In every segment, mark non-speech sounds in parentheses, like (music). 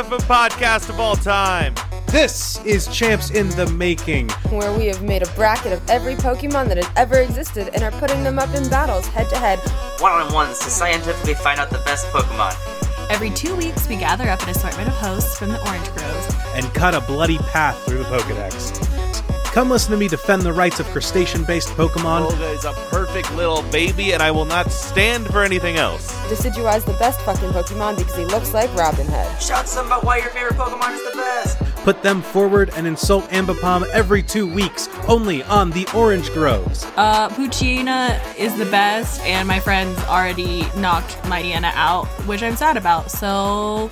FM podcast of all time. This is Champs in the Making. where we have made a bracket of every Pokemon that has ever existed and are putting them up in battles head to head. one on ones to scientifically find out the best Pokemon. Every two weeks, we gather up an assortment of hosts from the Orange Groves. and cut a bloody path through the Pokedex. Come listen to me defend the rights of crustacean based Pokemon. Olga is a perfect little baby, and I will not stand for anything else. Decidueye is the best fucking Pokemon because he looks like Robin Hood. Shout some about why your favorite Pokemon is the best. Put them forward and insult Ambipom every two weeks, only on the Orange Groves. Uh, Poochyena is the best, and my friends already knocked Mightyena out, which I'm sad about. So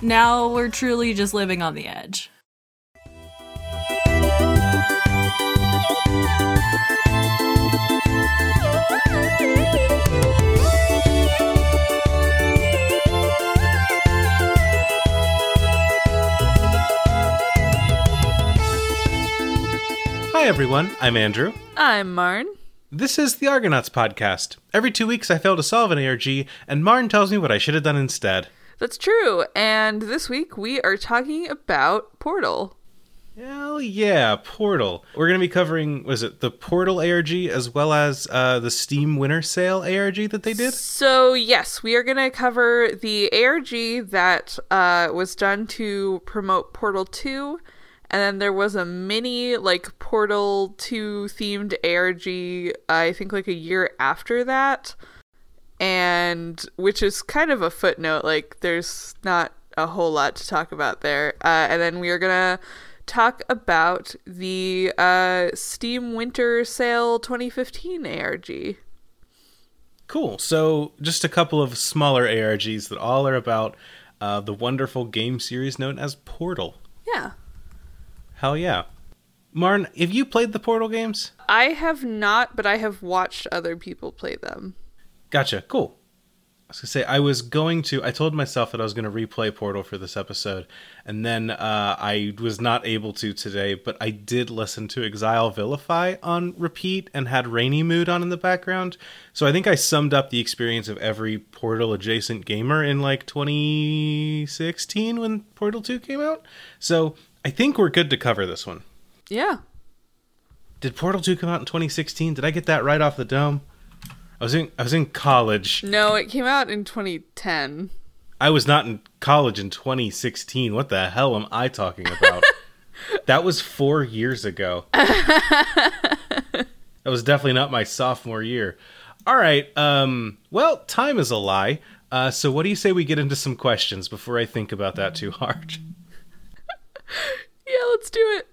now we're truly just living on the edge. Hi, everyone. I'm Andrew. I'm Marn. This is the Argonauts podcast. Every two weeks, I fail to solve an ARG, and Marn tells me what I should have done instead. That's true. And this week we are talking about Portal. Hell yeah, Portal. We're going to be covering, was it the Portal ARG as well as uh, the Steam Winter Sale ARG that they did? So, yes, we are going to cover the ARG that uh, was done to promote Portal 2. And then there was a mini, like, Portal 2 themed ARG, I think, like a year after that. And which is kind of a footnote. Like, there's not a whole lot to talk about there. Uh, and then we are going to talk about the uh, Steam Winter Sale 2015 ARG. Cool. So, just a couple of smaller ARGs that all are about uh, the wonderful game series known as Portal. Yeah. Hell yeah. Marn, have you played the Portal games? I have not, but I have watched other people play them. Gotcha. Cool. I was gonna say I was going to. I told myself that I was going to replay Portal for this episode, and then uh, I was not able to today. But I did listen to Exile Vilify on repeat and had Rainy Mood on in the background. So I think I summed up the experience of every Portal adjacent gamer in like 2016 when Portal 2 came out. So I think we're good to cover this one. Yeah. Did Portal 2 come out in 2016? Did I get that right off the dome? I was in I was in college. No, it came out in 2010. I was not in college in 2016. What the hell am I talking about? (laughs) that was 4 years ago. (laughs) that was definitely not my sophomore year. All right. Um well, time is a lie. Uh, so what do you say we get into some questions before I think about that too hard? (laughs) Yeah, let's do it.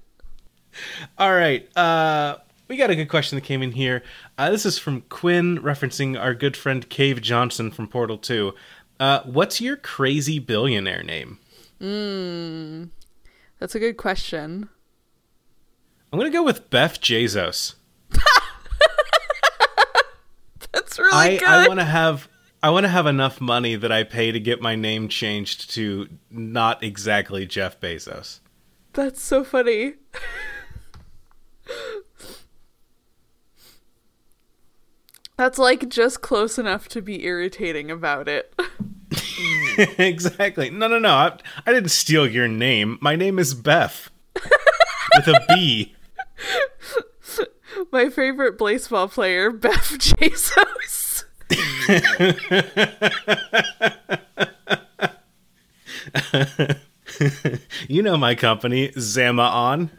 All right. Uh, we got a good question that came in here. Uh, this is from Quinn, referencing our good friend Cave Johnson from Portal 2. Uh, what's your crazy billionaire name? That's a good question. I'm going to go with Beth Jesus. (laughs) That's really I, good. I want to have. I want to have enough money that I pay to get my name changed to not exactly Jeff Bezos. That's so funny. That's like just close enough to be irritating about it. (laughs) exactly. No, no, no. I, I didn't steal your name. My name is Beth with a B. My favorite baseball player, (laughs) Beth Jesus. (laughs) (laughs) You know my company, Zama On.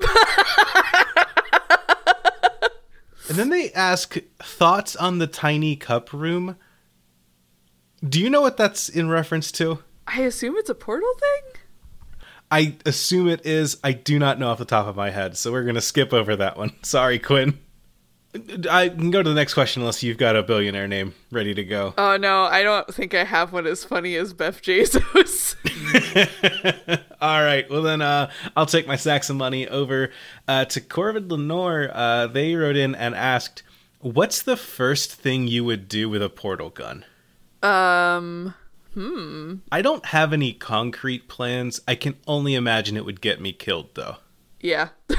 and then they ask thoughts on the tiny cup room. Do you know what that's in reference to? I assume it's a portal thing? I assume it is. I do not know off the top of my head, so we're going to skip over that one. (laughs) Sorry, Quinn. I can go to the next question unless you've got a billionaire name ready to go. Oh no, I don't think I have one as funny as Beth Jesus. (laughs) (laughs) All right. Well, then uh, I'll take my sacks of money over uh, to Corvid Lenore. Uh, they wrote in and asked, What's the first thing you would do with a portal gun? um, hmm. I don't have any concrete plans. I can only imagine it would get me killed, though. yeah. (laughs)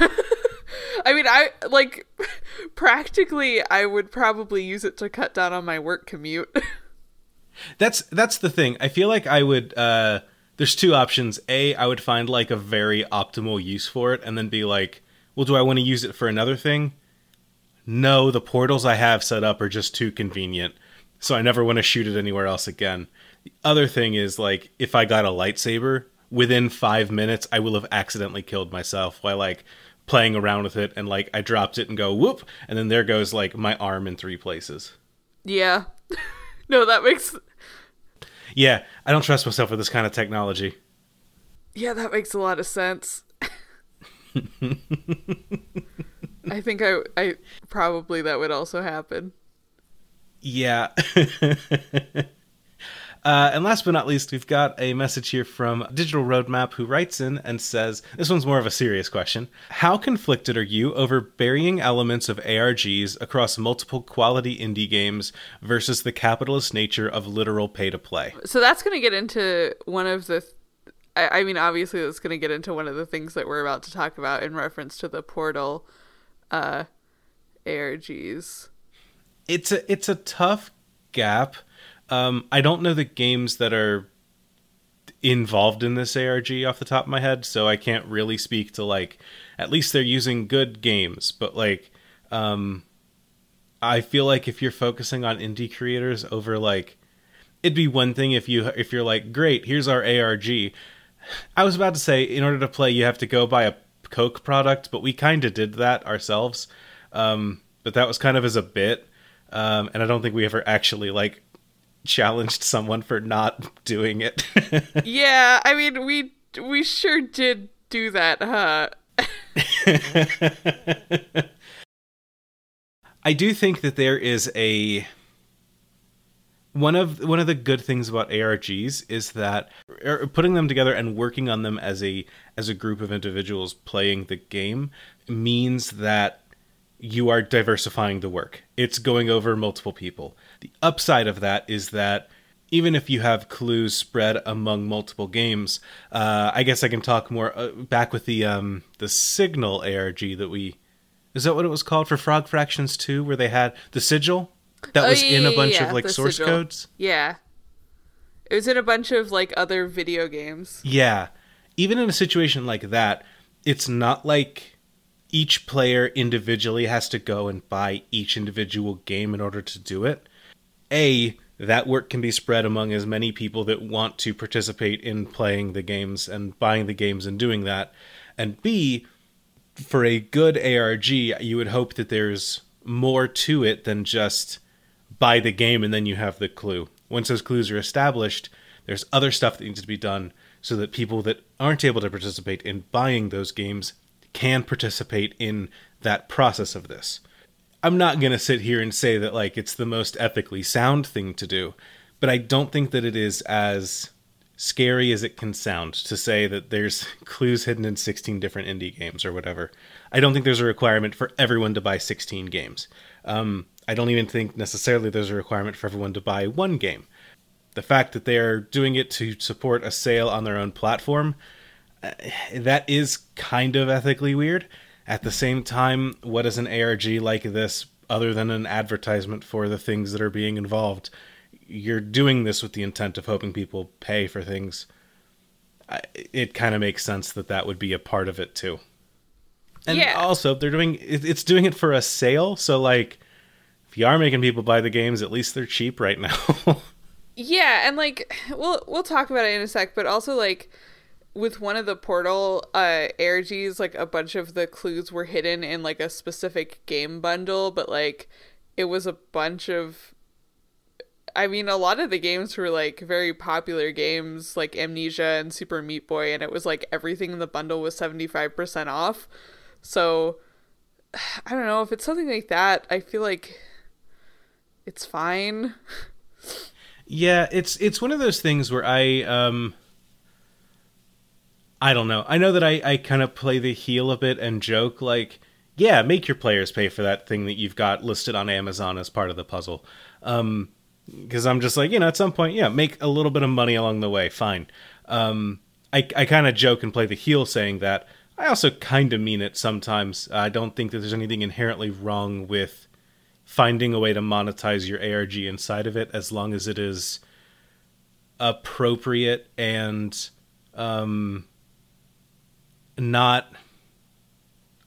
(laughs) I mean, I like (laughs) practically I would probably use it to cut down on my work commute. (laughs) That's that's the thing. I feel like I would. Uh, there's two options. A, I would find like a very optimal use for it and then be like, well, do I want to use it for another thing? No, the portals I have set up are just too convenient. So I never want to shoot it anywhere else again. The other thing is like if I got a lightsaber, within 5 minutes I will have accidentally killed myself while like playing around with it and like I dropped it and go whoop and then there goes like my arm in three places. Yeah. (laughs) no, that makes Yeah, I don't trust myself with this kind of technology. Yeah, that makes a lot of sense. (laughs) I think I I probably that would also happen. Yeah. (laughs) Uh, and last but not least, we've got a message here from Digital Roadmap who writes in and says, This one's more of a serious question. How conflicted are you over burying elements of ARGs across multiple quality indie games versus the capitalist nature of literal pay to play? So that's going to get into one of the. I, I mean, obviously, that's going to get into one of the things that we're about to talk about in reference to the Portal uh, ARGs. It's a it's a tough gap um, I don't know the games that are involved in this ARG off the top of my head, so I can't really speak to like. At least they're using good games, but like, um, I feel like if you're focusing on indie creators over like, it'd be one thing if you if you're like, great, here's our ARG. I was about to say, in order to play, you have to go buy a Coke product, but we kind of did that ourselves. Um, but that was kind of as a bit, um, and I don't think we ever actually like challenged someone for not doing it. (laughs) yeah, I mean we we sure did do that, huh? (laughs) I do think that there is a one of one of the good things about ARGs is that er, putting them together and working on them as a as a group of individuals playing the game means that you are diversifying the work. It's going over multiple people. The upside of that is that even if you have clues spread among multiple games, uh, I guess I can talk more uh, back with the um, the Signal ARG that we is that what it was called for Frog Fractions 2 where they had the sigil that Oh, was yeah, in a bunch yeah, of like source sigil. codes. Yeah. It was in a bunch of like other video games. Yeah. Even in a situation like that, it's not like each player individually has to go and buy each individual game in order to do it. A, that work can be spread among as many people that want to participate in playing the games and buying the games and doing that. And B, for a good ARG, you would hope that there's more to it than just buy the game and then you have the clue. Once those clues are established, there's other stuff that needs to be done so that people that aren't able to participate in buying those games can participate in that process of this. I'm not going to sit here and say that like it's the most ethically sound thing to do, but I don't think that it is as scary as it can sound to say that there's (laughs) clues hidden in 16 different indie games or whatever. I don't think there's a requirement for everyone to buy 16 games. Um, I don't even think necessarily there's a requirement for everyone to buy one game. The fact that they're doing it to support a sale on their own platform, Uh, that is kind of ethically weird. At the same time, what is an ARG like this other than an advertisement for the things that are being involved? You're doing this with the intent of hoping people pay for things. It kind of makes sense that that would be a part of it too. And Yeah. also, they're doing it's doing it for a sale, so like if you are making people buy the games, at least they're cheap right now. (laughs) Yeah, and like we'll we'll talk about it in a sec, but also like with one of the portal uh ARGs, like a bunch of the clues were hidden in like a specific game bundle, but like it was a bunch of I mean, a lot of the games were like very popular games like Amnesia and Super Meat Boy, and it was like everything in the bundle was 75% off. So (sighs) I don't know if it's something like that, I feel like it's fine. (laughs) Yeah, it's it's one of those things where I um I don't know. I know that I I kind of play the heel a bit and joke like, yeah, make your players pay for that thing that you've got listed on Amazon as part of the puzzle. Um because I'm just like, you know, at some point, yeah, make a little bit of money along the way, fine. Um I I kind of joke and play the heel saying that. I also kind of mean it sometimes. I don't think that there's anything inherently wrong with finding a way to monetize your ARG inside of it as long as it is appropriate and um not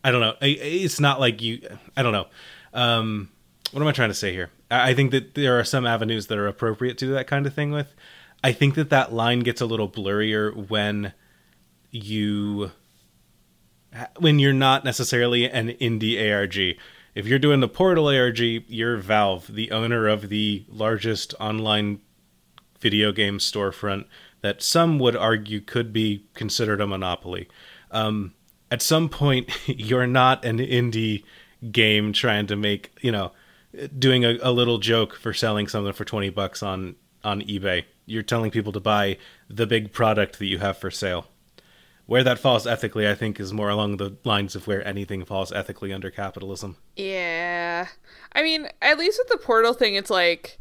I don't know. It's not like you I don't know. Um what am I trying to say here? I think that there are some avenues that are appropriate to do that kind of thing with. I think that that line gets a little blurrier when you when you're not necessarily an indie ARG. If you're doing the Portal ARG, you're Valve, the owner of the largest online video game storefront that some would argue could be considered a monopoly. Um, at some point, (laughs) you're not an indie game trying to make, you know, doing a, a little joke for selling something for 20 bucks on, on eBay. You're telling people to buy the big product that you have for sale. Where that falls ethically, I think, is more along the lines of where anything falls ethically under capitalism. Yeah. I mean, at least with the portal thing, it's like.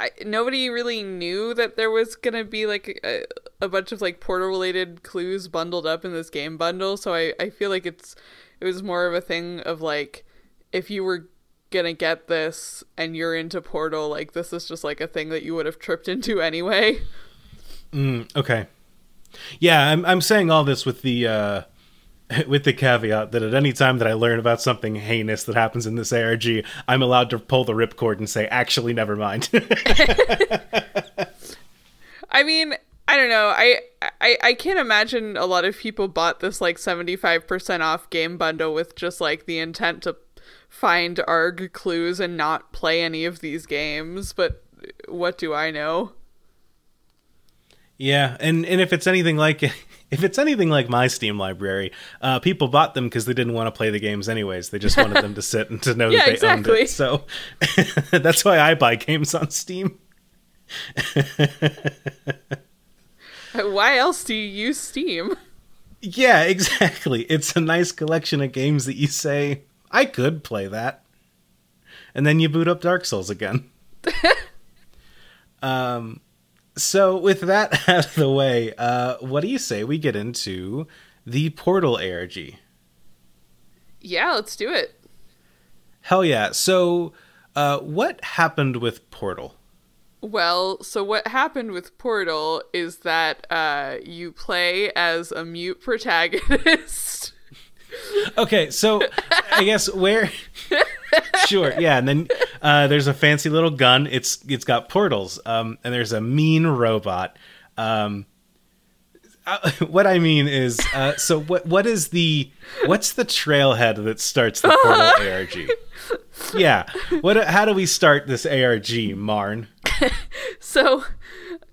I, nobody really knew that there was gonna be like a, a bunch of like portal related clues bundled up in this game bundle so I, I feel like it's it was more of a thing of like if you were gonna get this and you're into portal like this is just like a thing that you would have tripped into anyway Mm, okay. Yeah, I'm I'm saying all this with the uh (laughs) with the caveat that at any time that I learn about something heinous that happens in this ARG, I'm allowed to pull the ripcord and say, actually, never mind. (laughs) I mean, I don't know. I, I I can't imagine a lot of people bought this like 75% off game bundle with just like the intent to find ARG clues and not play any of these games, but what do I know? yeah, and and if it's anything like if it's anything like my Steam library, uh, people bought them because they didn't want to play the games anyways. They just wanted them to sit and to (laughs) know Yeah, that they exactly. owned it. So (laughs) that's why I buy games on Steam. Why else do you use Steam? Yeah, (laughs) exactly. It's a nice collection of games that you say, I could play that. And then you boot up Dark Souls again. um so with that (laughs) out of the way, uh what do you say we get into the Portal ARG? Yeah, let's do it. Hell yeah. So uh what happened with Portal? Well, so what happened with Portal is that uh, you play as a mute protagonist. (laughs) Okay, so I guess where (laughs) (laughs) Sure, yeah, and then uh, there's a fancy little gun. It's it's got portals, um, and there's a mean robot. Um, uh, (laughs) what I mean is, uh, so what what is the what's the trailhead that starts the Portal (laughs) ARG? Yeah, what? How do we start this ARG, Marn? So,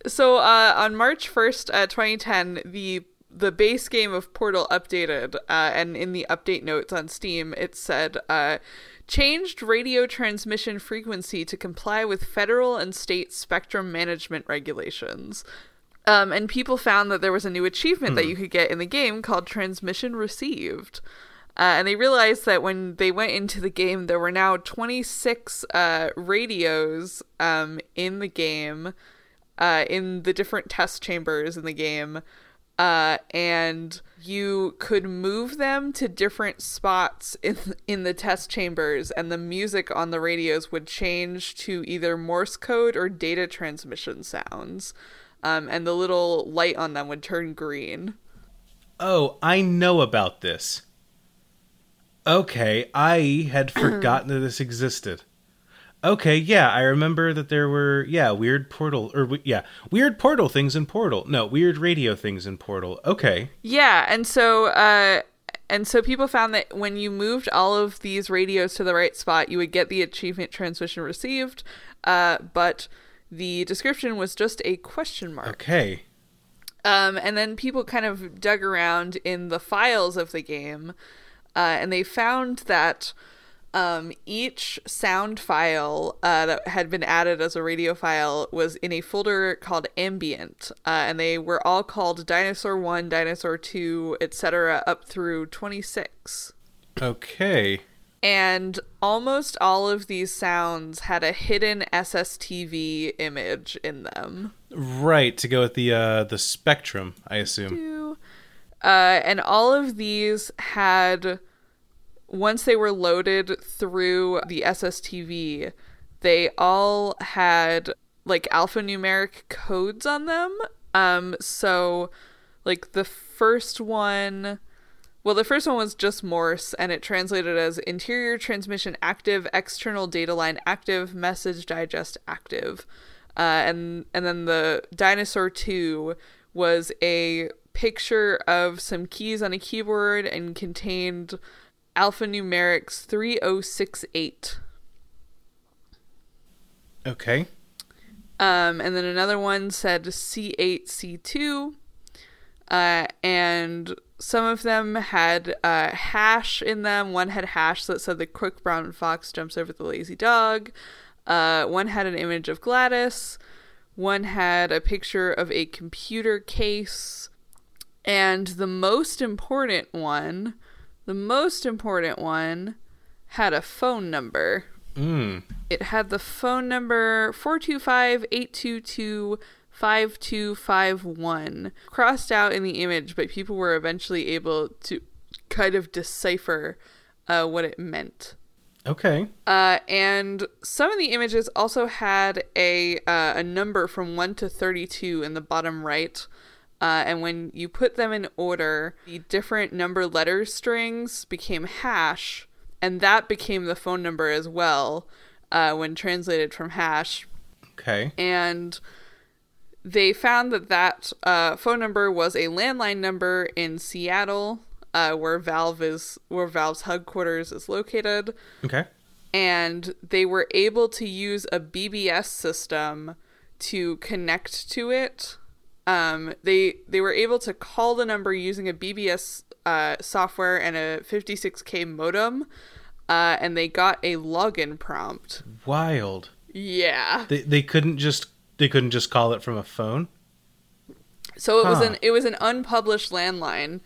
so uh, on March first, uh, 2010, the the base game of Portal updated, uh, and in the update notes on Steam, it said uh, changed radio transmission frequency to comply with federal and state spectrum management regulations. Um, and people found that there was a new achievement that you could get in the game called Transmission Received. Uh, and they realized that when they went into the game, there were now 26 uh, radios um, in the game, uh, in the different test chambers in the game. Uh, and you could move them to different spots in in the test chambers, and the music on the radios would change to either Morse code or data transmission sounds, um, and the little light on them would turn green. Oh, I know about this. Okay, I had (clears throat) forgotten that this existed. Okay, yeah, I remember that there were yeah weird portal or yeah weird portal things in Portal. No, weird radio things in Portal. Okay, Yeah, and so uh and so people found that when you moved all of these radios to the right spot, you would get the achievement transmission received, uh, but the description was just a question mark. okay, Um, and then people kind of dug around in the files of the game, uh, and they found that um, each sound file uh, that had been added as a radio file was in a folder called Ambient, uh, and they were all called Dinosaur 1, Dinosaur 2, etc., up through 26. okay. And almost all of these sounds had a hidden SSTV image in them. Right to go with the uh the spectrum, I assume. Uh, and all of these had, once they were loaded through the SSTV, they all had like alphanumeric codes on them. Um, so like the first one, well, the first one was just Morse, and it translated as interior transmission active, external data line active, message digest active, uh, and and then the Dinosaur Two was a picture of some keys on a keyboard and contained alphanumerics 3068. Okay. Um, and then another one said C8, C2. Uh, and some of them had uh, hash in them. One had hash that said the quick brown fox jumps over the lazy dog. Uh, one had an image of GLaDOS. One had a picture of a computer case. And the most important one, the most important one, had a phone number. Mm. It had the phone number 425 822 5251 crossed out in the image, but people were eventually able to kind of decipher uh, what it meant. Okay. Uh, and some of the images also had a uh, a number from one to thirty two in the bottom right. Uh, and when you put them in order, the different number letter strings became hash, and that became the phone number as well uh, when translated from hash. Okay. And they found that that uh, phone number was a landline number in Seattle, uh, where Valve is where Valve's headquarters is located Okay. and they were able to use a BBS system to connect to it. Um, they they were able to call the number using a BBS uh, software and a 56k modem, uh, and they got a login prompt. Wild. Yeah. They they couldn't just they couldn't just call it from a phone. So it was an it was an unpublished landline,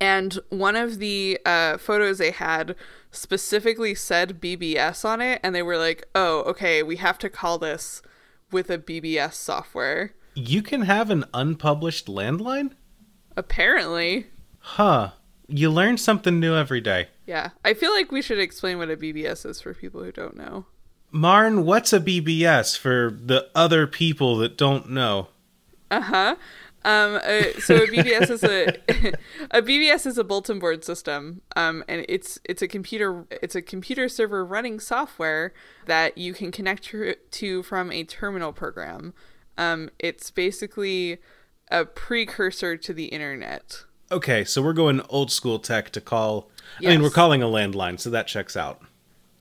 and one of the uh, photos they had specifically said BBS on it, and they were like, "Oh, okay, we have to call this with a BBS software." You can have an unpublished landline? Apparently, Huh. You learn something new every day. yeah. I feel like we should explain what a BBS is for people who don't know. Marn, what's a BBS for the other people that don't know? Uh huh. Um, uh, so a BBS is a (laughs) a BBS is a bulletin board system, um, and it's it's a computer it's a computer server running software that you can connect to from a terminal program. Um, it's basically a precursor to the internet. Okay, so we're going old school tech to call. I mean, we're calling a landline, so that checks out.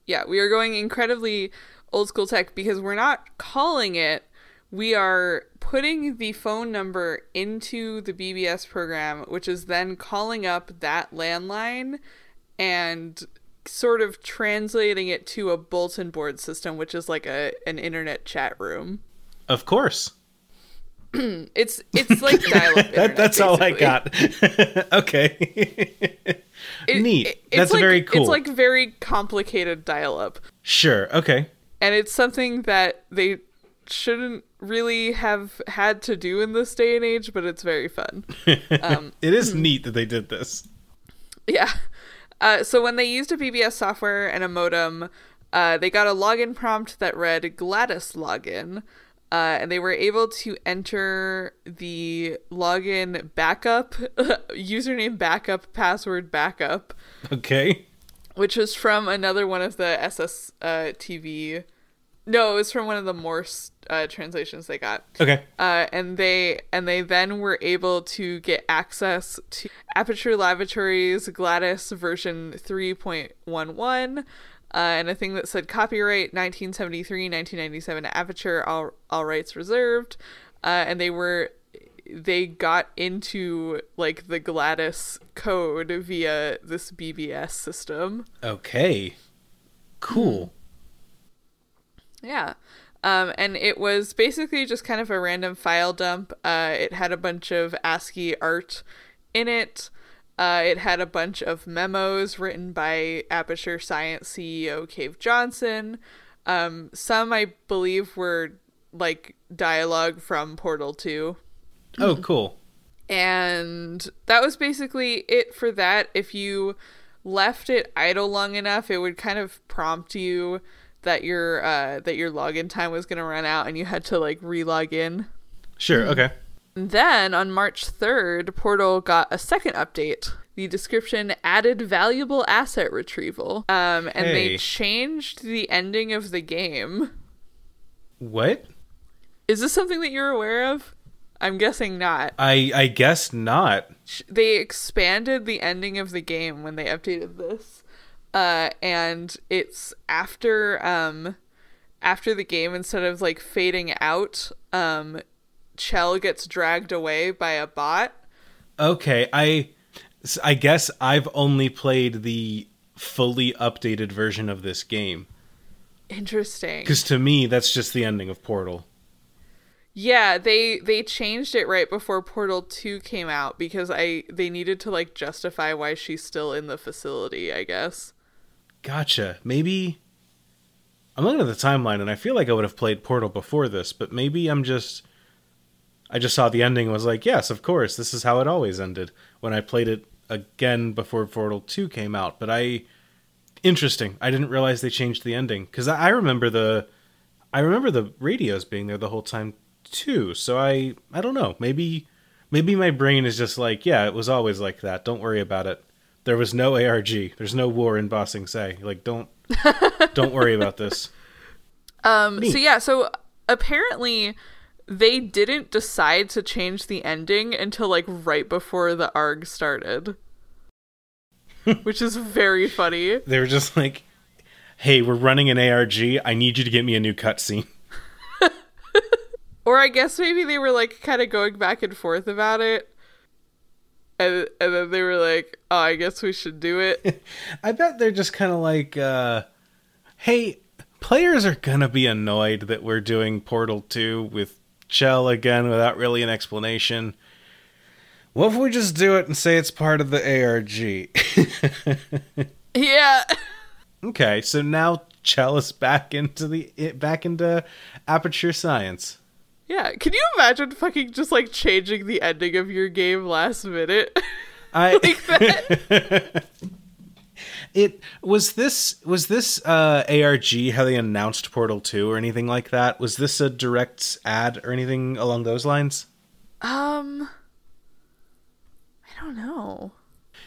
Yeah, we are going incredibly old school tech because we're not calling it. We are putting the phone number into the BBS program, which is then calling up that landline and sort of translating it to a bulletin board system, which is like a an internet chat room. Of course. (clears throat) It's it's like dial-up. (laughs) That, that's all I got. (laughs) okay. It- Neat. it- it's that's like- very cool. It's like very complicated dial-up. Sure. Okay. and it's something that they shouldn't really have had to do in this day and age but it's very fun (laughs) um, It is neat that they did this. yeah uh, so when they used a bbs software and a modem uh, they got a login prompt that read glados login uh, and they were able to enter the login backup (laughs) username backup password backup Okay. which was from another one of the SS uh, TV. No, it was from one of the Morse uh, translations they got. Okay. Uh, and they and they then were able to get access to Aperture Laboratories GLaDOS version 3.11 uh, and a thing that said copyright 1973 1997 Aperture all, all rights reserved uh, and they were they got into like the GLaDOS code via this BBS system. Okay. Cool. Yeah. Um, and it was basically just kind of a random file dump. Uh, it had a bunch of ASCII art in it. Uh, it had a bunch of memos written by Aperture Science CEO Cave Johnson. Um, some, I believe, were like dialogue from Portal 2. Oh, cool. And that was basically it for that. If you left it idle long enough, it would kind of prompt you that your uh, that your login time was gonna run out and you had to like re-log in. Sure. Okay. Then on March 3rd, Portal got a second update. The description added valuable asset retrieval. Um, and they changed the ending of the game. What? Is this something that you're aware of? I'm guessing not. I I guess not. they expanded the ending of the game when they updated this uh and it's after um after the game instead of like fading out um Chell gets dragged away by a bot Okay, I I guess I've only played the fully updated version of this game interesting because to me that's just the ending of Portal. yeah they they changed it right before portal 2 came out because i they needed to like justify why she's still in the facility i guess Gotcha. Maybe I'm looking at the timeline and I feel like I would have played Portal before this, but maybe I'm just I just saw the ending and was like, yes, of course, this is how it always ended when I played it again before Portal 2 came out. But I interesting. I didn't realize they changed the ending cuz I remember the I remember the radios being there the whole time too. So I I don't know. Maybe maybe my brain is just like, yeah, it was always like that. Don't worry about it. There was no ARG. There's no war in Ba Sing Se. Like don't (laughs) don't worry about this. Um, so yeah, so apparently they didn't decide to change the ending until like right before the ARG started. (laughs) Which is very funny. They were just like, "Hey, we're running an ARG. I need you to get me a new cutscene." (laughs) Or I guess maybe they were like kind of going back and forth about it. And, and then they were like, oh, I guess we should do it. (laughs) I bet they're just kind of like, uh, "Hey, players are gonna be annoyed that we're doing Portal 2 with Chell again without really an explanation. What if we just do it and say it's part of the ARG?" (laughs) yeah. okay, so now Chell is back into the back into Aperture Science. Yeah. Can you imagine fucking just like changing the ending of your game last minute? I (laughs) like that? (laughs) It was this was this uh ARG how they announced Portal 2 or anything like that? Was this a direct ad or anything along those lines? Um, I don't know.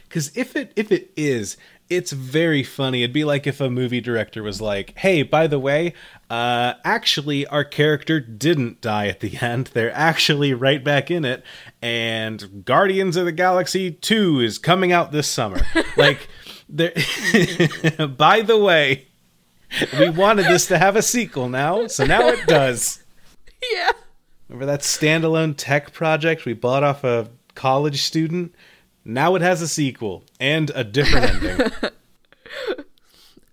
Cuz if it if it is, it's very funny. It'd be like if a movie director was like, "Hey, by the way, uh actually our character didn't die at the (laughs) end. They're actually right back in it and Guardians of the Galaxy 2 is coming out this summer." (laughs) like there (laughs) by the way, we wanted this to have a sequel now, so now it does. Yeah. Remember that standalone tech project we bought off a college student? Now it has a sequel and a different ending. (laughs)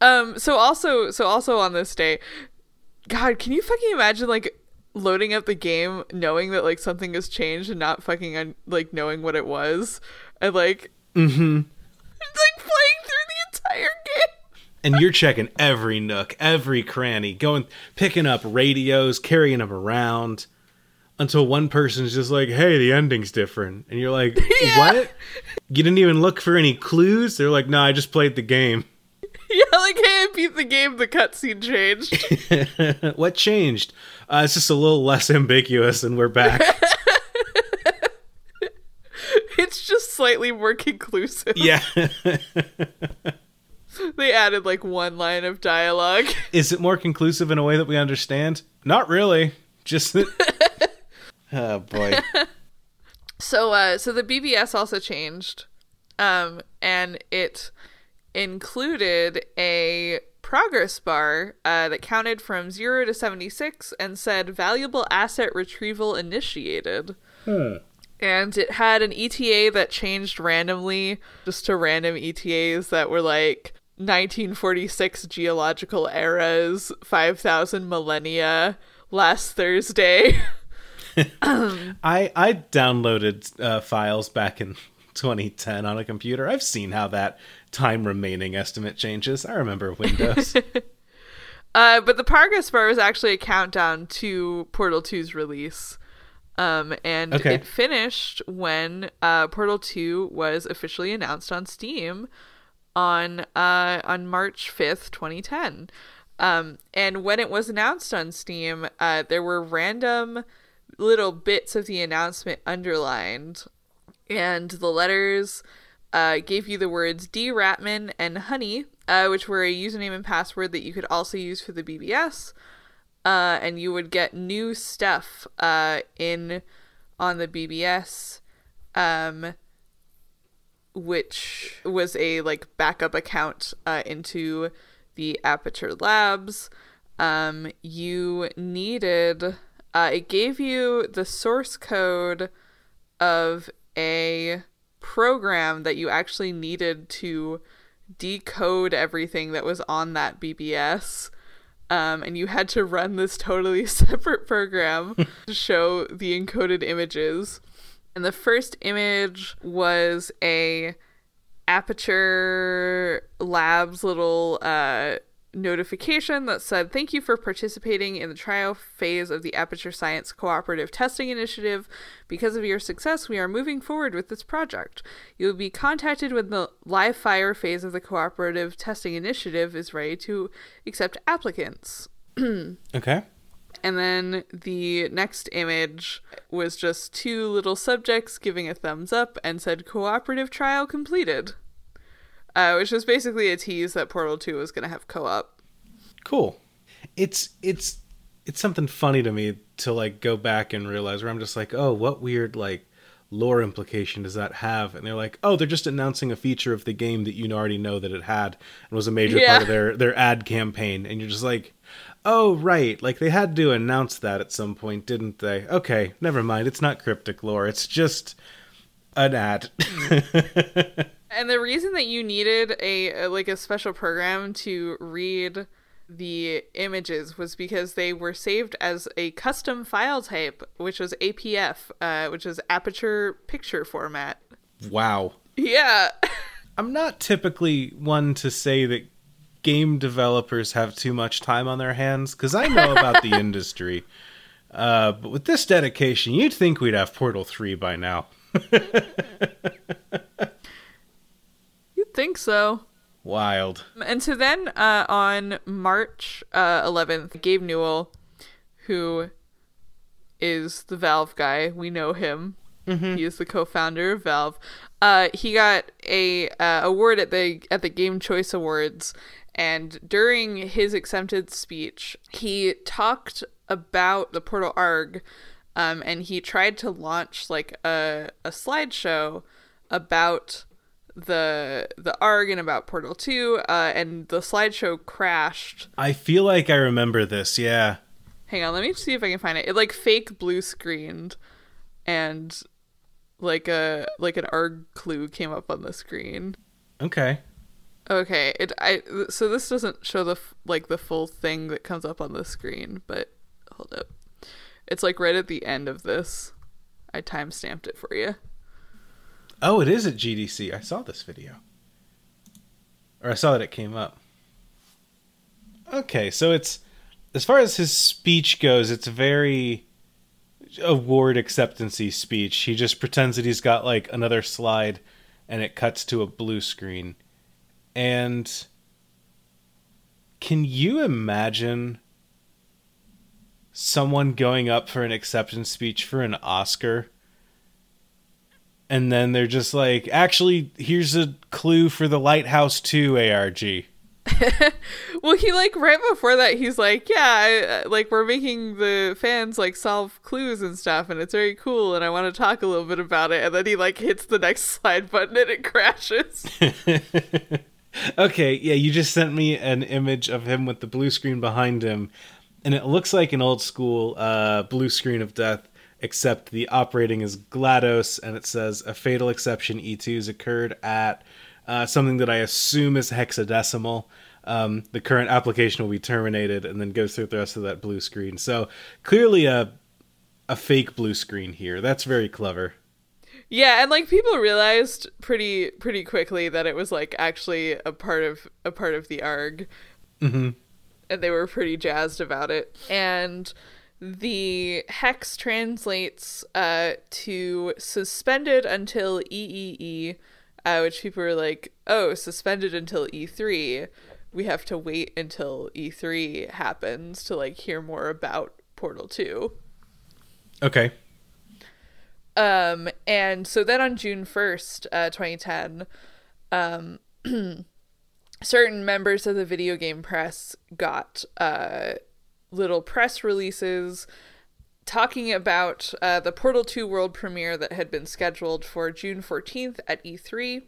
Um. So also, so also on this day, God, can you fucking imagine like loading up the game, knowing that like something has changed and not fucking un- like knowing what it was, and like, mm-hmm. like playing entire game. and you're checking every nook, every cranny, going picking up radios, carrying them around until one person's just like, "Hey, the ending's different." And you're like, (laughs) "What? You didn't even look for any clues?" They're like, "No, I just played the game." (laughs) Yeah, like hey, I beat the game. The cutscene changed. (laughs) what changed? Uh, it's just a little less ambiguous and we're back. it's just slightly more conclusive. yeah. (laughs) They added like one line of dialogue. (laughs) Is it more conclusive in a way that we understand? Not really. Just that. (laughs) oh boy. So uh so the BBS also changed. Um and it included a progress bar uh, that counted from 0 to 76 and said valuable asset retrieval initiated. And it had an ETA that changed randomly just to random ETAs that were like 1946 geological eras, 5000 millennia, last Thursday. (laughs) I I downloaded uh, files back in 2010 on a computer. I've seen how that time remaining estimate changes. I remember Windows. (laughs) Uh, but the progress bar was actually a countdown to Portal 2's release. Um, and Okay. it finished when uh, Portal 2 was officially announced on Steam on uh, on March 5th, 2010. Um, and when it was announced on Steam, uh, there were random little bits of the announcement underlined, and the letters uh, gave you the words D. Ratman and Honey, uh, which were a username and password that you could also use for the BBS. Uh, and you would get new stuff uh, in on the BBS, um, which was a like backup account uh, into the Aperture Labs. Um, you needed uh, it gave you the source code of a program that you actually needed to decode everything that was on that BBS. Um, and you had to run this totally (laughs) separate program to show the encoded images. And the first image was a Aperture Labs little uh, notification that said, Thank you for participating in the trial phase of the Aperture Science Cooperative Testing Initiative. Because of your success, we are moving forward with this project. You will be contacted when the live fire phase of the Cooperative Testing Initiative is ready to accept applicants. (clears throat) Okay. And then the next image was just two little subjects giving a thumbs up and said cooperative trial completed. Uh, which was basically a tease that Portal 2 was going to have co op. Cool. It's it's it's something funny to me to like go back and realize where I'm just like, oh, what weird like lore implication does that have? And they're like, oh, they're just announcing a feature of the game that you already know that it had and was a major Yeah. part of their their ad campaign. And you're just like, oh, right, like they had to announce that at some point, didn't they? Okay, never mind. It's not cryptic lore. It's just an ad. (laughs) And the reason that you needed a, like a special program to read the images was because they were saved as a custom file type, which was APF, uh, which is aperture picture format. wow. Yeah. (laughs) I'm not typically one to say that game developers have too much time on their hands because I know about the (laughs) industry. Uh, but with this dedication, you'd think we'd have Portal 3 by now. (laughs) You'd think so. Wild. And so then uh, on March uh, 11th, Gabe Newell, who is the Valve guy, we know him. He is the co-founder of Valve. Uh, he got a uh, award at the at the Game Choice Awards, and during his acceptance speech, he talked about the Portal Arg, um, and he tried to launch like a a slideshow about the the ARG and about Portal 2 uh, and the slideshow crashed. I feel like I remember this, yeah. Hang on, let me see if I can find it. It like fake blue screened and like a like an ARG clue came up on the screen. Okay. Okay, it I so this doesn't show the like the full thing that comes up on the screen, but hold up. It's like right at the end of this. I time stamped it for you. Oh, it is at GDC. I saw this video. Or I saw that it came up. Okay, so it's as far as his speech goes, it's very award acceptancy speech. He just pretends that he's got like another slide and it cuts to a blue screen. And can you imagine someone going up for an acceptance speech for an Oscar? and then they're just like, actually, here's a clue for the Lighthouse 2 ARG. (laughs) Well, he like right before that, he's like, "Yeah, I, uh, like we're making the fans like solve clues and stuff, and it's very cool, and I want to talk a little bit about it." And then he like hits the next (laughs) slide button and it crashes. (laughs) okay, yeah, you just sent me an image of him with the blue screen behind him, and it looks like an old school uh, blue screen of death, except the operating is GLaDOS, and it says a fatal exception E2's occurred at uh, something that I assume is hexadecimal. Um, the current application will be terminated, and then goes through the rest of that blue screen. So clearly a a fake blue screen here. That's very clever. Yeah, and like people realized pretty pretty quickly that it was like actually a part of a part of the ARG. hmm and they were pretty jazzed about it. And the hex translates uh, to suspended until EEE, uh, which people were like, oh, suspended until E3. We have to wait until E3 happens to like hear more about Portal 2. Okay. Um, and so then on June 1st, uh, 2010, um, (clears throat) certain members of the video game press got uh, little press releases talking about uh, the Portal 2 world premiere that had been scheduled for June 14th at E3.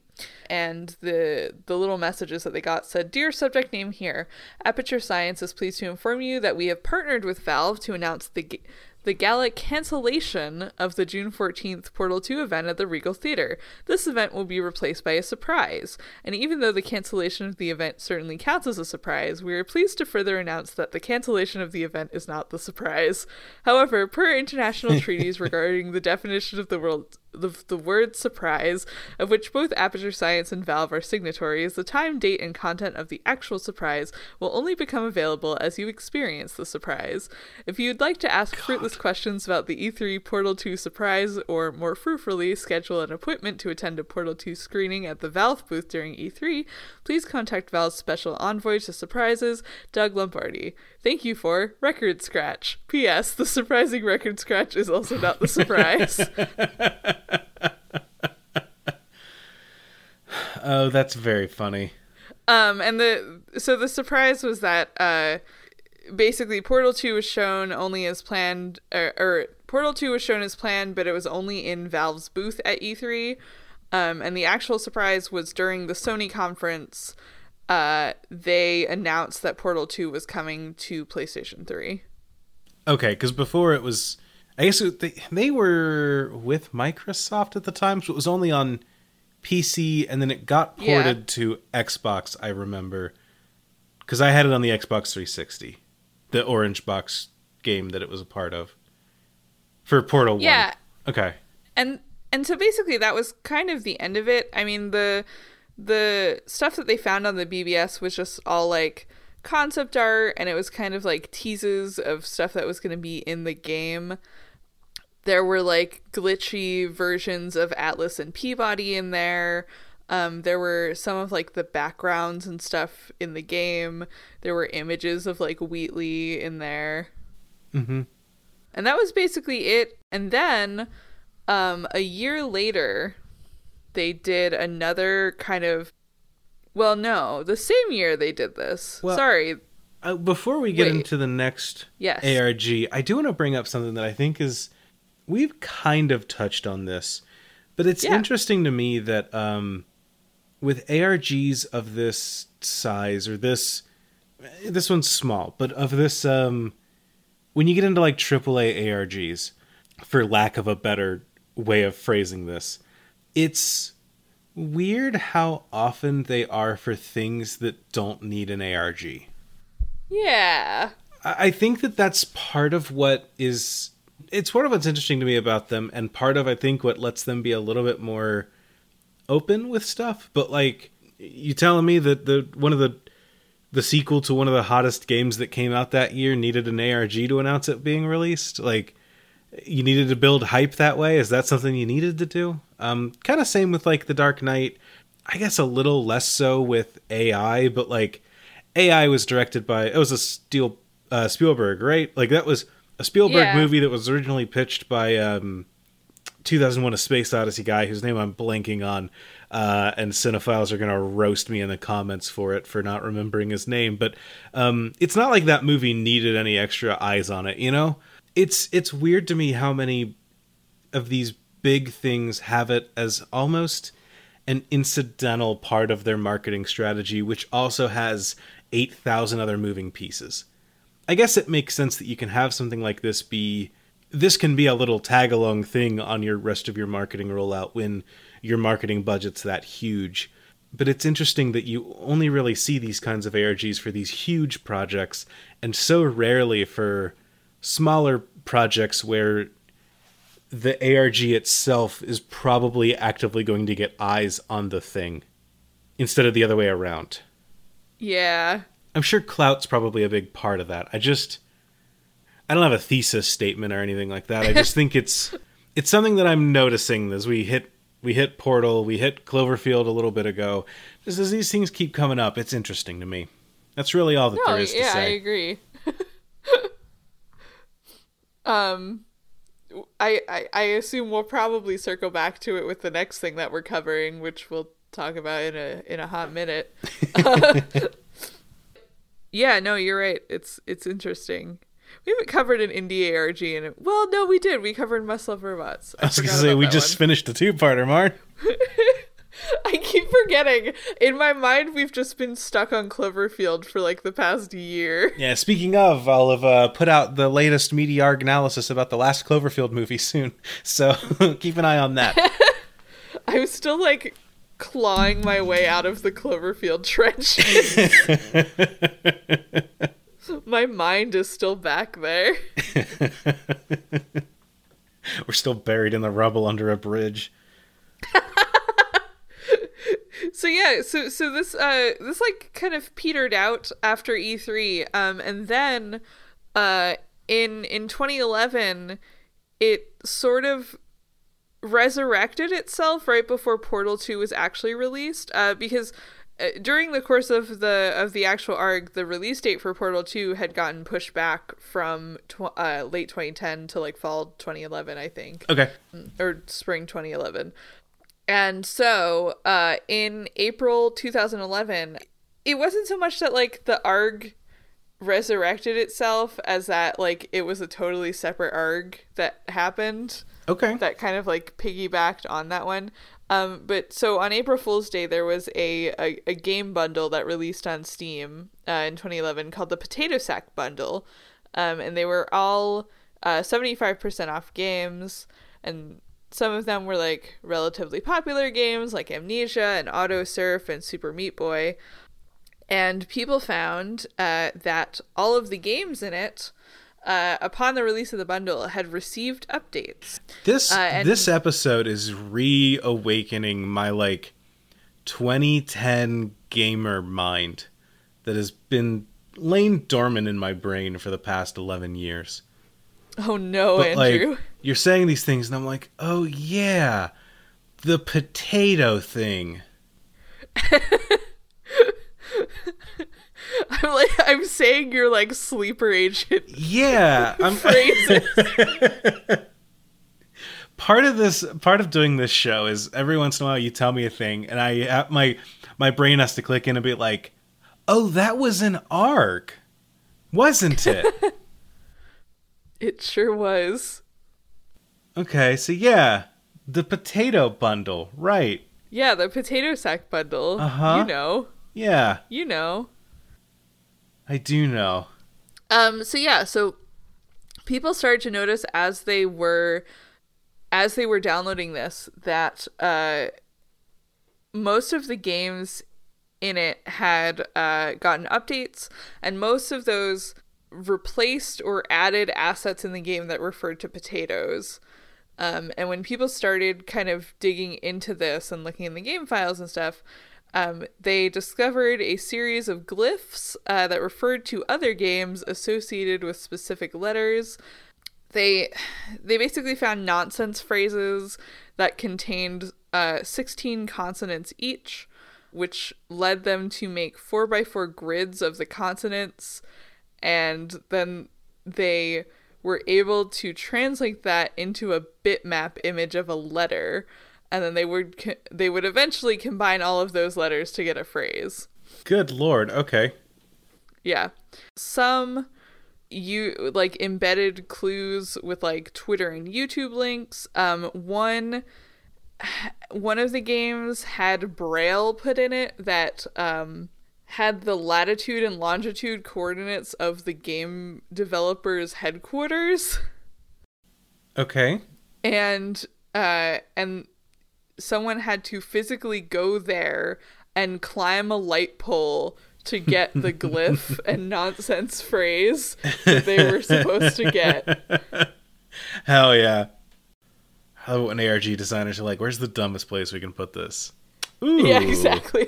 And the the little messages that they got said, "Dear subject name here, Aperture Science is pleased to inform you that we have partnered with Valve to announce the the gala cancellation of the June 14th Portal 2 event at the Regal Theater. This event will be replaced by a surprise. And even though the cancellation of the event certainly counts as a surprise, we are pleased to further announce that the cancellation of the event is not the surprise. However, per international (laughs) treaties regarding the definition of the world the, the word surprise, of which both Aperture Science and Valve are signatories, the time, date, and content of the actual surprise will only become available as you experience the surprise. If you'd like to ask fruitless questions about the E3 Portal 2 surprise, or more fruitfully, schedule an appointment to attend a Portal 2 screening at the Valve booth during E3, please contact Valve's special envoy to surprises, Doug Lombardi. Thank you for Record Scratch. P.S. The surprising record scratch is also not the (laughs) surprise. (laughs) (laughs) Oh, that's very funny. Um, and the so the surprise was that uh, basically Portal Two was shown only as planned, or, or Portal Two was shown as planned, but it was only in Valve's booth at E3. Um, and the actual surprise was during the Sony conference. Uh, they announced that Portal Two was coming to PlayStation Three. Okay, because before it was, I guess it, they they were with Microsoft at the time, so it was only on PC, and then it got Yeah. ported to Xbox. I remember because I had it on the Xbox 360, the Orange Box game that it was a part of for Portal One. Yeah, One. Okay, and and so basically that was kind of the end of it i mean the the stuff that they found on the bbs was just all like concept art and it was kind of like teases of stuff that was going to be in the game there were like glitchy versions of atlas and P-body in there um, there were some of like the backgrounds and stuff in the game there were images of like wheatley in there mm-hmm. and that was basically it. And then um, a year later, they did another kind of. Well, no, the same year they did this. Well- Sorry. Uh, before we get Wait. into the next Yes. ARG, I do want to bring up something that I think is we've kind of touched on this, but it's Yeah. interesting to me that um, with ARGs of this size or this this one's small, but of this um, when you get into like AAA ARGs, for lack of a better way of phrasing this, it's weird how often they are for things that don't need an ARG. Yeah. I I think that that's part of what is it's part of what's interesting to me about them and part of I think what lets them be a little bit more open with stuff. But like you telling me that the one of the the sequel to one of the hottest games that came out that year needed an ARG to announce it being released? Like you needed to build hype that way? Is that something you needed to do? Um kind of same with like the Dark Knight. I guess a little less so with AI but like AI was directed by it was a Steel uh, Spielberg, right? Like that was a Spielberg Yeah. movie that was originally pitched by um, 2001: A Space Odyssey guy whose name I'm blanking on, uh, and cinephiles are gonna roast me in the comments for it for not remembering his name. But um, it's not like that movie needed any extra eyes on it, you know. It's it's weird to me how many of these big things have it as almost an incidental part of their marketing strategy, which also has 8,000 other moving pieces. I guess it makes sense that you can have something like this be. This can be a little tag along thing on your rest of your marketing rollout when your marketing budget's that huge. But it's interesting that you only really see these kinds of ARGs for these huge projects and so rarely for smaller projects where the ARG itself is probably actively going to get eyes on the thing instead of the other way around. Yeah. I'm sure clout's probably a big part of that. I just I don't have a thesis statement or anything like that. I just (laughs) think it's it's something that I'm noticing as we hit we hit Portal, we hit Cloverfield a little bit ago. Just as these things keep coming up, it's interesting to me. That's really all that No, there is to say. yeah, I agree. (laughs) um, I, I I assume we'll probably circle back to it with the next thing that we're covering, which we'll talk about in a in a hot minute. (laughs) yeah, no, you're right. It's it's interesting. We haven't covered an indie ARG in it. Well, no, we did. We covered Muscle of Robots. I was gonna say we just one. finished a two-parter, Marn. (laughs) I keep forgetting. In my mind, we've just been stuck on Cloverfield for like the past year. (laughs) Yeah. Speaking of, I'll have uh, put out the latest media arg analysis about the last Cloverfield movie soon, (laughs) so keep an eye on that. I'm still like clawing my way out of the Cloverfield trench. (laughs) my mind is still back there. (laughs) We're still buried in the rubble under a bridge. (laughs) So yeah, so so this uh this like kind of petered out after E3 um and then uh in in 2011 it sort of resurrected itself right before Portal 2 was actually released uh because uh, during the course of the of the actual arc the release date for Portal 2 had gotten pushed back from tw- uh, late 2010 to like fall 2011 I think Okay. or spring 2011. And so, uh, in April 2011, it wasn't so much that like the ARG resurrected itself as that like it was a totally separate ARG that happened Okay. that kind of like piggybacked on that one. Um, but so on April Fool's Day, there was a, a, a game bundle that released on Steam uh, in 2011 called the Potato Sack Bundle. Um, and they were all uh, 75% off games. And some of them were like relatively popular games like Amnesia and Audiosurf and Super Meat Boy. And people found uh, that all of the games in it, uh, upon the release of the bundle, had received updates. This Uh, and- this episode is reawakening my like 2010 gamer mind that has been laying dormant in my brain for the past 11 years. Oh no, But Andrew. like you're saying these things and I'm like, "Oh yeah, the potato thing." (laughs) (laughs) I'm like I'm saying you're like sleeper agent Yeah, (laughs) I'm phrases. (laughs) part of this part of doing this show is every once in a while you tell me a thing and I my my brain has to click in and be like, "Oh, that was an arc." Wasn't it? it sure was. okay, so yeah, the potato bundle, right. Yeah, the potato sack bundle. Uh-huh. You know. Yeah, You know. I do know. Um so yeah, so people started to notice as they were as they were downloading this that uh most of the games in it had uh gotten updates and most of those replaced or added assets in the game that referred to potatoes. Um, and when people started kind of digging into this and looking in the game files and stuff, um, they discovered a series of glyphs uh, that referred to other games associated with specific letters. They they basically found nonsense phrases that contained uh, 16 consonants each, which led them to make 4x4 grids of the consonants, and then they were able to translate that into a bitmap image of a letter and then they would co- they would eventually combine all of those letters to get a phrase Good lord. Okay. yeah some you like embedded clues with like twitter and youtube links um one one of the games had braille put in it that um had the latitude and longitude coordinates of the game developer's headquarters Okay. and uh and someone had to physically go there and climb a light pole to get the glyph (laughs) and nonsense phrase that they were supposed to get. (laughs) Hell yeah. How an ARG designers are like, where's the dumbest place we can put this? Ooh. Yeah, exactly.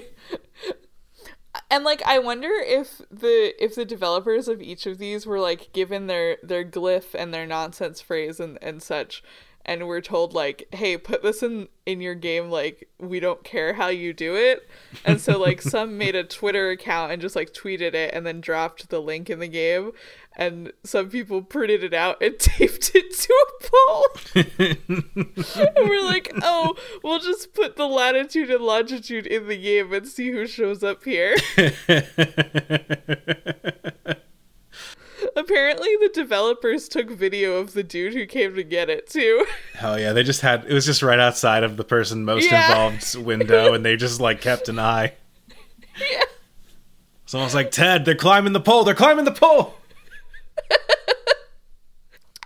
And like I wonder if the if the developers of each of these were like given their their glyph and their nonsense phrase and and such and we're told like hey put this in in your game like we don't care how you do it. And so like (laughs) some made a twitter account and just like tweeted it and then dropped the link in the game. And some people printed it out and (laughs) taped it to a pole (laughs) and we're like oh we'll just put the latitude and longitude in the game and see who shows up here apparently the developers took video of the dude who came to get it too (laughs) Hell yeah, they just had it was just right outside of the person most Yeah. involved's window, and they just like kept an eye. yeah Someone's like, Ted, they're climbing the pole. They're climbing the pole. (laughs)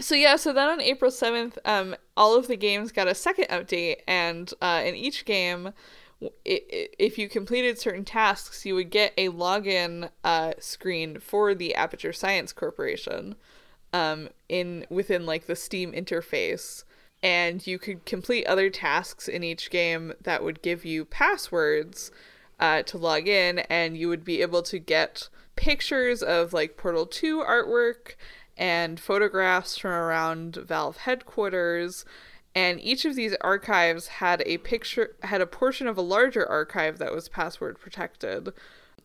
So yeah, so then on April seventh, um, all of the games got a second update, and uh, in each game, w- i- i- if you completed certain tasks, you would get a login uh, screen for the Aperture Science Corporation, um, in within like the Steam interface, and you could complete other tasks in each game that would give you passwords uh, to log in, and you would be able to get pictures of like Portal 2 artwork and photographs from around Valve headquarters. And each of these archives had a picture, had a portion of a larger archive that was password protected.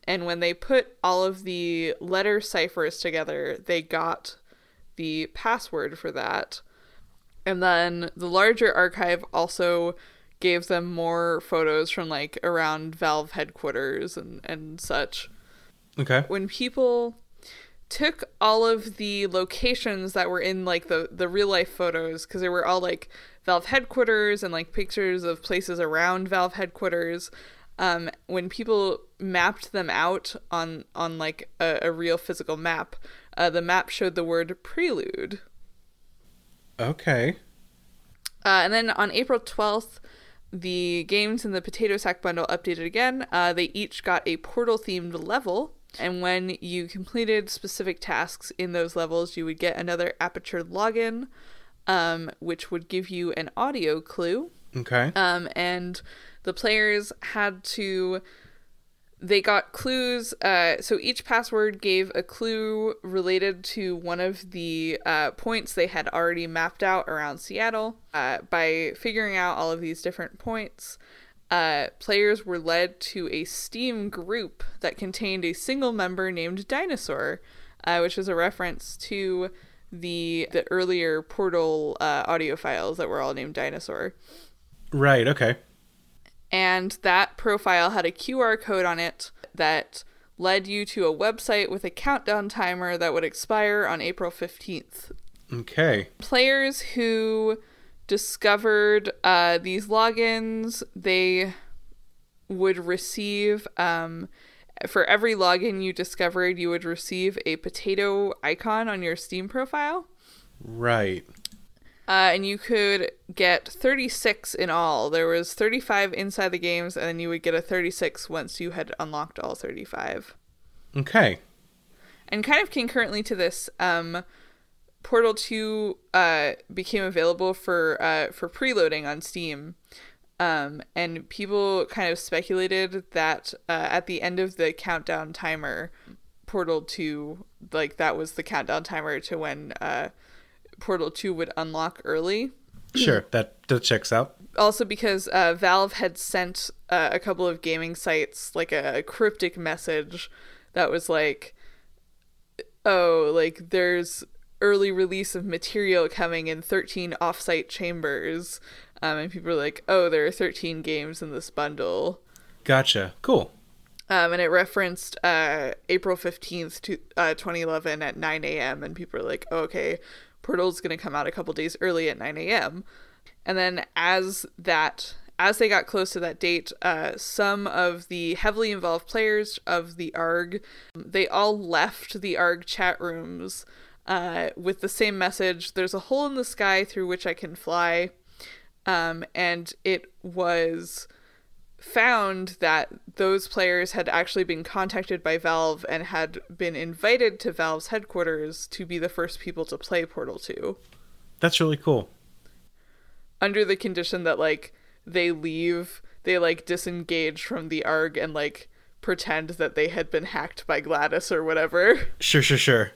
And when they put all of the letter ciphers together, they got the password for that. And then the larger archive also gave them more photos from like around Valve headquarters and, and such. Okay. When people took all of the locations that were in like the, the real life photos, because they were all like Valve headquarters and like pictures of places around Valve headquarters. Um, when people mapped them out on on like a, a real physical map, uh, the map showed the word prelude. Okay. Uh, and then on April 12th, the games in the Potato Sack bundle updated again. Uh, they each got a portal themed level. And when you completed specific tasks in those levels, you would get another Aperture login, um, which would give you an audio clue. Okay. Um, and the players had to. They got clues. Uh, so each password gave a clue related to one of the uh, points they had already mapped out around Seattle. Uh, by figuring out all of these different points, uh, players were led to a Steam group that contained a single member named Dinosaur, uh, which is a reference to the the earlier Portal uh, audio files that were all named Dinosaur Right. Okay. and that profile had a QR code on it that led you to a website with a countdown timer that would expire on April 15th. Okay. Players who discovered uh, these logins, they would receive, um, for every login you discovered, you would receive a potato icon on your Steam profile. Right. Uh, and you could get 36 in all. There was 35 inside the games, and then you would get a 36 once you had unlocked all 35. Okay. And kind of concurrently to this, um, Portal 2 uh, became available for uh, for preloading on Steam. Um, and people kind of speculated that uh, at the end of the countdown timer, Portal 2, like that was the countdown timer to when uh, Portal 2 would unlock early. (clears throat) Sure. That that checks out. also because uh, Valve had sent uh, a couple of gaming sites like a, cryptic message that was like, "Oh, like there's early release of material coming in 13 offsite chambers," um, and people were like, "Oh, there are 13 games in this bundle." Gotcha. Cool. Um, and it referenced uh, April 15th, to, uh, 2011 at 9 a.m. And people were like, oh, okay, Portal's going to come out a couple days early at 9 a.m. And then as that, as they got close to that date, uh, some of the heavily involved players of the ARG, they all left the ARG chat rooms uh, with the same message There's a hole in the sky through which I can fly. Um, and it was found that those players had actually been contacted by Valve and had been invited to Valve's headquarters to be the first people to play Portal 2 That's really cool. under the condition that like they leave they like disengage from the ARG and like pretend that they had been hacked by GLaDOS or whatever. Sure, sure, sure.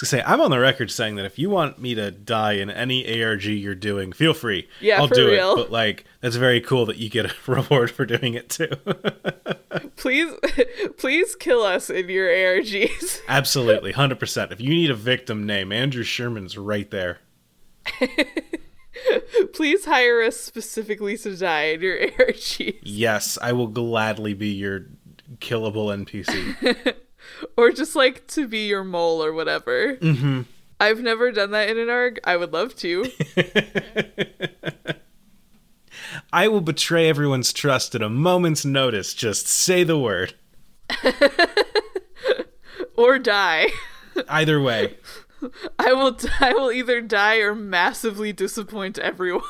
To say I'm on the record saying that if you want me to die in any ARG you're doing, feel free. Yeah, I'll do real. it. But like, that's very cool that you get a (laughs) reward for doing it too. (laughs) Please, (laughs) please kill us in your ARGs. Absolutely, hundred percent. If you need a victim name, Andrew Sherman's right there. Please hire us specifically to die in your ARGs. Yes, I will gladly be your killable NPC. Or just like to be your mole or whatever. Mm-hmm. I've never done that in an ARG. I would love to. (laughs) I will betray everyone's trust at a moment's notice. Just say the word. (laughs) or die. Either way. (laughs) I will I will either die or massively disappoint everyone.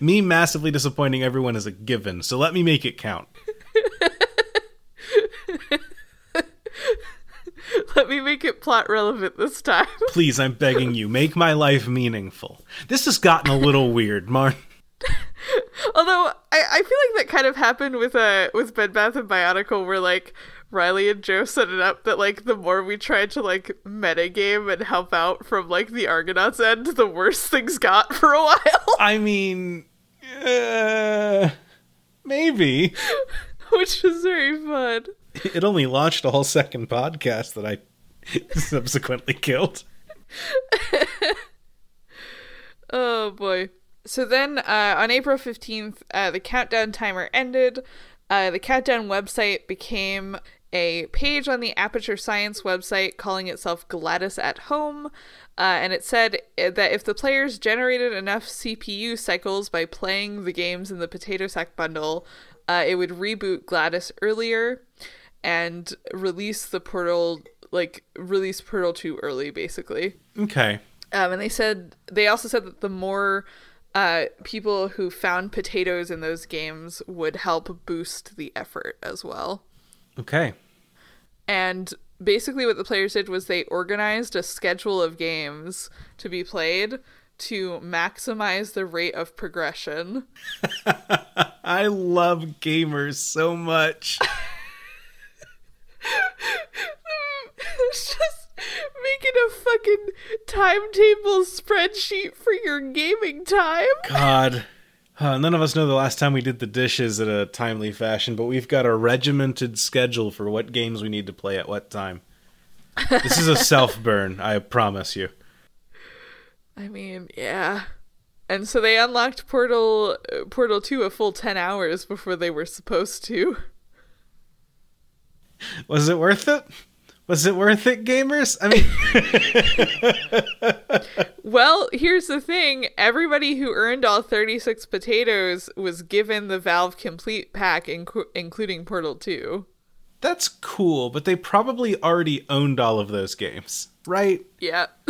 me massively disappointing everyone is a given, so let me make it count. (laughs) Let me make it plot relevant this time. (laughs) Please, I'm begging you, make my life meaningful. This has gotten a little weird, Marn. (laughs) Although I, I feel like that kind of happened with uh with Bed Bath and Bionicle where like Riley and Joe set it up that like the more we tried to like metagame and help out from like the Argonauts end, the worse things got for a while. I mean, uh, maybe. Which was very fun. (laughs) It only launched a whole second podcast that I (laughs) subsequently killed. (laughs) Oh boy. So then uh, on April 15th, uh, the countdown timer ended. Uh, the countdown website became a page on the Aperture Science website calling itself GLaDOS at Home. Uh, and it said that if the players generated enough CPU cycles by playing the games in the Potato Sack bundle, uh, it would reboot GLaDOS earlier and release the portal, like, release Portal too early, basically. Okay. Um, and they said they also said that the more uh, people who found potatoes in those games would help boost the effort as well. Okay. And basically, what the players did was they organized a schedule of games to be played to maximize the rate of progression. (laughs) I love gamers so much. (laughs) (laughs) it's just making a fucking timetable spreadsheet for your gaming time. God. Uh, none of us know the last time we did the dishes in a timely fashion, but we've got a regimented schedule for what games we need to play at what time. This is a (laughs) self burn, I promise you. I mean, yeah. And so they unlocked Portal uh, Portal 2 a full 10 hours before they were supposed to. Was it worth it? Was it worth it, gamers? I mean, (laughs) Well, here's the thing. Everybody who earned all 36 potatoes was given the Valve Complete pack inc- including Portal 2. that's cool, but they probably already owned all of those games, right? Yeah. (laughs)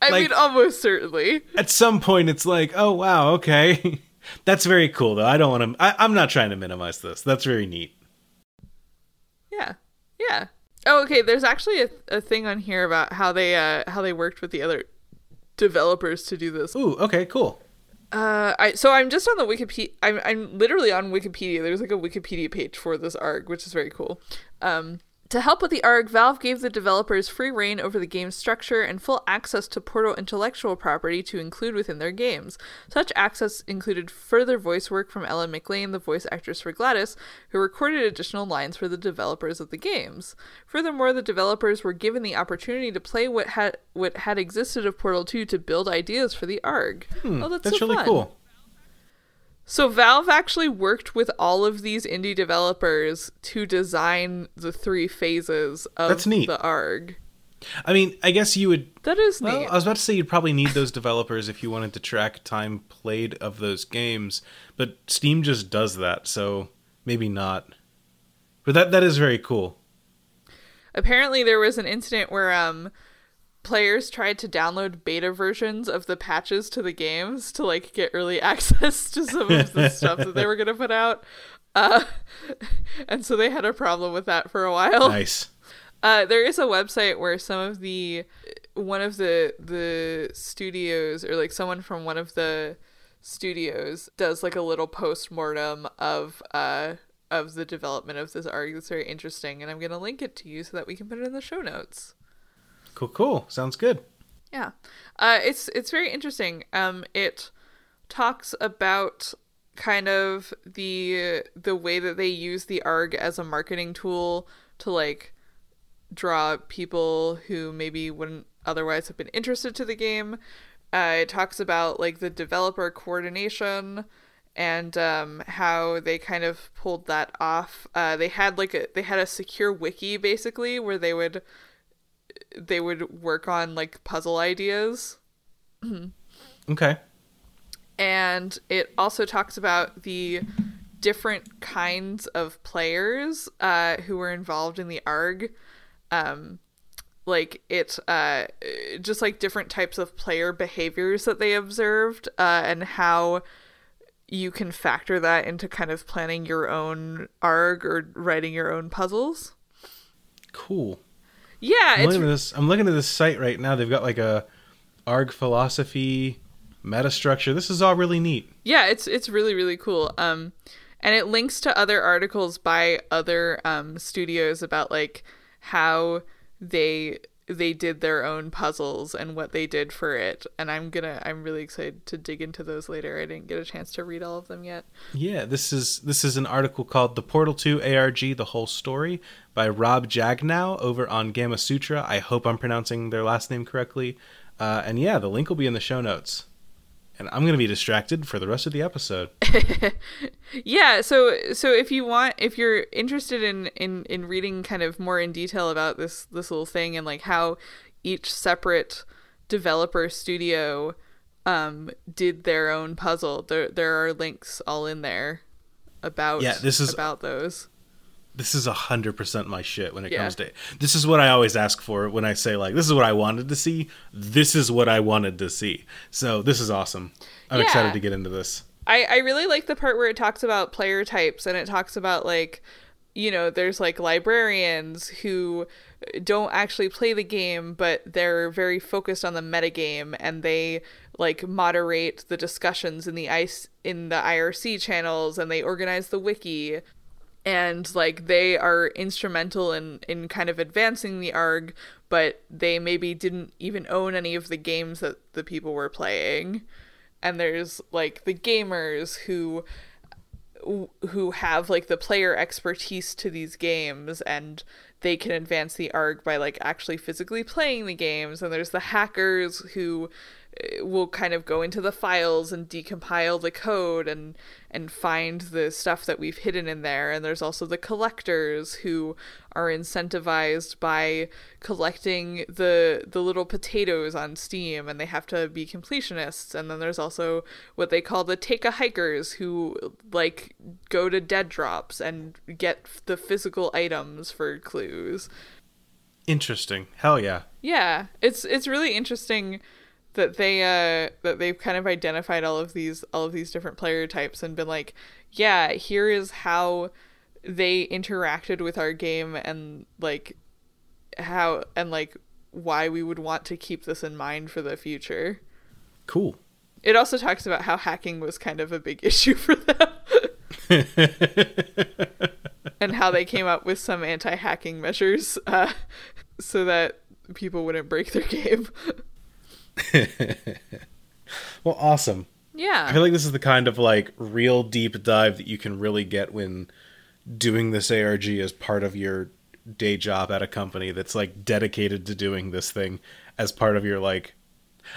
I Like- mean almost certainly. At some point, it's like, oh, wow, okay. (laughs) That's very cool, though. I don't want to. I'm not trying to minimize this. That's very neat. Yeah. Oh, okay. There's actually a, a thing on here about how they uh how they worked with the other developers to do this. Ooh, okay, cool. Uh, I so I'm just on the Wikipedia. I'm I'm literally on Wikipedia. There's like a Wikipedia page for this arc, which is very cool. Um, to help with the ARG, Valve gave the developers free reign over the game's structure and full access to Portal intellectual property to include within their games. Such access included further voice work from Ellen McLain, the voice actress for GLaDOS, who recorded additional lines for the developers of the games. Furthermore, the developers were given the opportunity to play what had what had existed of Portal 2 to build ideas for the ARG. Hmm, oh, that's, That's so really fun. cool. So Valve actually worked with all of these indie developers to design the three phases of That's neat. the ARG. I mean, I guess you would. That is Well, neat. I was about to say you'd probably need those developers if you wanted to track time played of those games, but Steam just does that, so maybe not. But that that is very cool. Apparently there was an incident where um players tried to download beta versions of the patches to the games to like get early (laughs) access to some of the stuff that they were going to put out. Uh (laughs) and so they had a problem with that for a while. Nice. Uh, there is a website where some of the one of the the studios or like someone from one of the studios does like a little post mortem of uh of the development of this arc that's very interesting and I'm gonna link it to you so that we can put it in the show notes. Cool, cool. Sounds good. Yeah, uh, it's it's very interesting. Um, it talks about kind of the the way that they use the ARG as a marketing tool to like draw people who maybe wouldn't otherwise have been interested to the game. Uh, it talks about like the developer coordination and um, how they kind of pulled that off. Uh, they had like a they had a secure wiki basically where they would they would work on like puzzle ideas Okay. and it also talks about the different kinds of players uh, who were involved in the ARG. Um, like it, uh, just like different types of player behaviors that they observed, uh, and how you can factor that into kind of planning your own ARG or writing your own puzzles. Cool. Yeah, I'm looking at this. I'm looking at this site right now. They've got like a arg philosophy, meta structure. This is all really neat. yeah it's it's really really cool um and it links to other articles by other um studios about like how they they did their own puzzles and what they did for it and i'm gonna i'm really excited to dig into those later i didn't get a chance to read all of them yet Yeah, this is this is an article called "The Portal 2 ARG: The Whole Story" by Rob Jagnow over on Gamasutra. I hope I'm pronouncing their last name correctly. Uh, and yeah, the link will be in the show notes. And I'm gonna be distracted for the rest of the episode. (laughs) yeah so so if you want if you're interested in in in reading kind of more in detail about this this little thing and like how each separate developer studio um did their own puzzle there there are links all in there about Yeah, this is- about those this is a hundred percent my shit when it Yeah. comes to this is what I always ask for when I say like this is what I wanted to see. This is what I wanted to see. So this is awesome. I'm Yeah. excited to get into this. I, I really like the part where it talks about player types and it talks about like you know there's like librarians who don't actually play the game but they're very focused on the metagame and they like moderate the discussions in the ice in the IRC channels and they organize the wiki and like they are instrumental in in kind of advancing the arg but they maybe didn't even own any of the games that the people were playing. And there's like the gamers who who have like the player expertise to these games and they can advance the arc by like actually physically playing the games. And there's the hackers who will kind of go into the files and decompile the code and and find the stuff that we've hidden in there and there's also the collectors who are incentivized by collecting the the little potatoes on Steam and they have to be completionists and then there's also what they call the take a hikers who like go to dead drops and get the physical items for clues. Interesting. Hell yeah. Yeah, it's it's really interesting that they uh that they've kind of identified all of these all of these different player types and been like, yeah, here is how they interacted with our game and like how and like why we would want to keep this in mind for the future. Cool. It also talks about how hacking was kind of a big (laughs) issue for them (laughs) and how they came up with some anti-hacking measures uh, so that people wouldn't break their (laughs) game. (laughs) Well, awesome. Yeah. I feel like this is the kind of like real deep dive that you can really get when doing this ARG as part of your day job at a company that's like dedicated to doing this thing as part of your like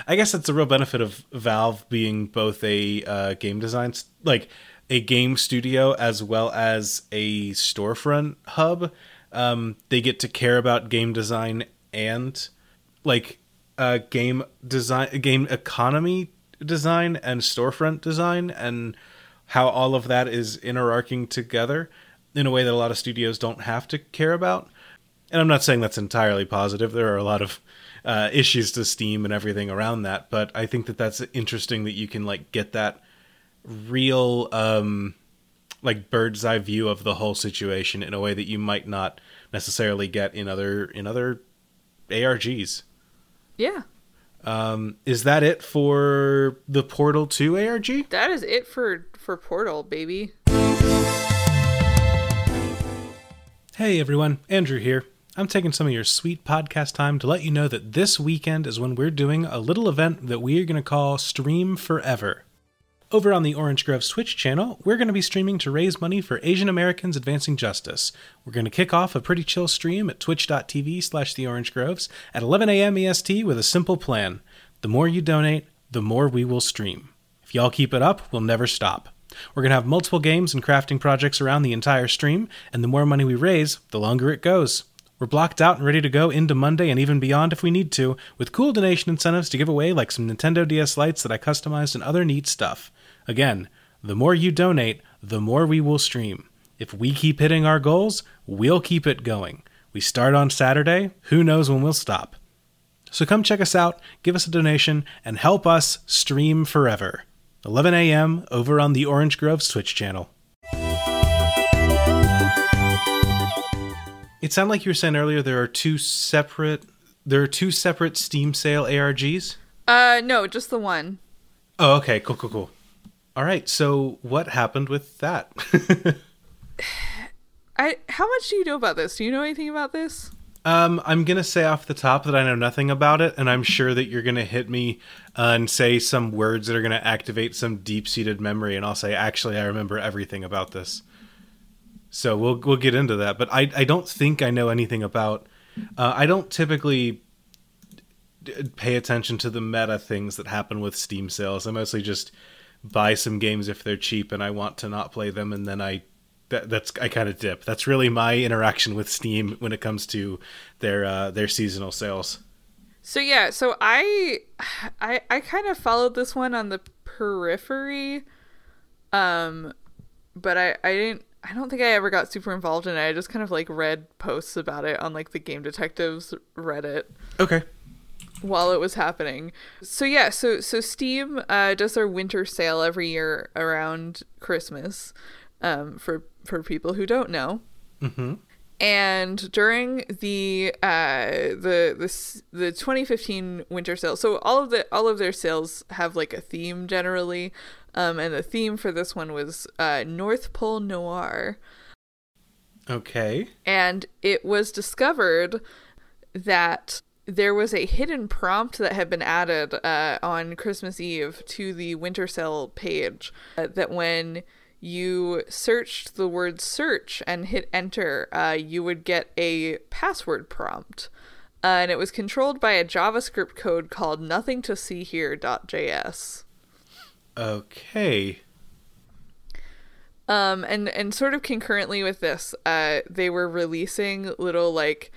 I guess that's a real benefit of Valve being both a uh, game design s- like a game studio as well as a storefront hub. Um, they get to care about game design and like uh, game design, game economy design, and storefront design, and how all of that is interarching together in a way that a lot of studios don't have to care about. And I'm not saying that's entirely positive. There are a lot of uh, issues to Steam and everything around that, but I think that that's interesting that you can like get that real um like bird's eye view of the whole situation in a way that you might not necessarily get in other in other ARGs. Yeah. Um, is that it for the Portal 2 ARG? That is it for for Portal, baby. Hey everyone, Andrew here. I'm taking some of your sweet podcast time to let you know that this weekend is when we're doing a little event that we are going to call Stream Forever. Over on the Orange Groves Twitch channel, we're going to be streaming to raise money for Asian Americans advancing justice. We're going to kick off a pretty chill stream at twitch.tv slash the Orange Groves at 11 a.m. EST with a simple plan. The more you donate, the more we will stream. If y'all keep it up, we'll never stop. We're going to have multiple games and crafting projects around the entire stream, and the more money we raise, the longer it goes. We're blocked out and ready to go into Monday and even beyond if we need to, with cool donation incentives to give away like some Nintendo DS Lites that I customized and other neat stuff. Again, the more you donate, the more we will stream. If we keep hitting our goals, we'll keep it going. We start on Saturday, who knows when we'll stop. So come check us out, give us a donation, and help us stream forever. 11 a.m. over on the Orange Groves Twitch channel. It sounded like you were saying earlier there are two separate there are two separate Steam sale ARGs. Uh, no, just the one. Oh, okay, cool, cool, cool. All right, so what happened with that? (laughs) I. How much do you know about this? Do you know anything about this? um, I'm gonna say off the top that I know nothing about it, and I'm sure that you're gonna hit me uh, and say some words that are gonna activate some deep-seated memory, and I'll say, actually, I remember everything about this. So we'll we'll get into that, but I I don't think I know anything about. Uh, I don't typically d- pay attention to the meta things that happen with Steam sales. I mostly just buy some games if they're cheap and I want to not play them, and then I that, that's I kind of dip. That's really my interaction with Steam when it comes to their uh, their seasonal sales. So yeah, so I I I kind of followed this one on the periphery. Um but I I didn't I don't think I ever got super involved in it. I just kind of like read posts about it on like the Game Detectives Reddit Okay. While it was happening. So yeah, so so Steam uh, does their winter sale every year around Christmas. Um, for for people who don't know. Mm-hmm. And during the uh, the the the 2015 winter sale, so all of the all of their sales have like a theme generally, um, and the theme for this one was uh, North Pole Noir Okay. and it was discovered that there was a hidden prompt that had been added uh, on Christmas Eve to the winter sale page uh, that when you searched the word search and hit enter, uh, you would get a password prompt. Uh, and it was controlled by a JavaScript code called nothing to see here.js. Okay. Um, and and sort of concurrently with this, uh, they were releasing little like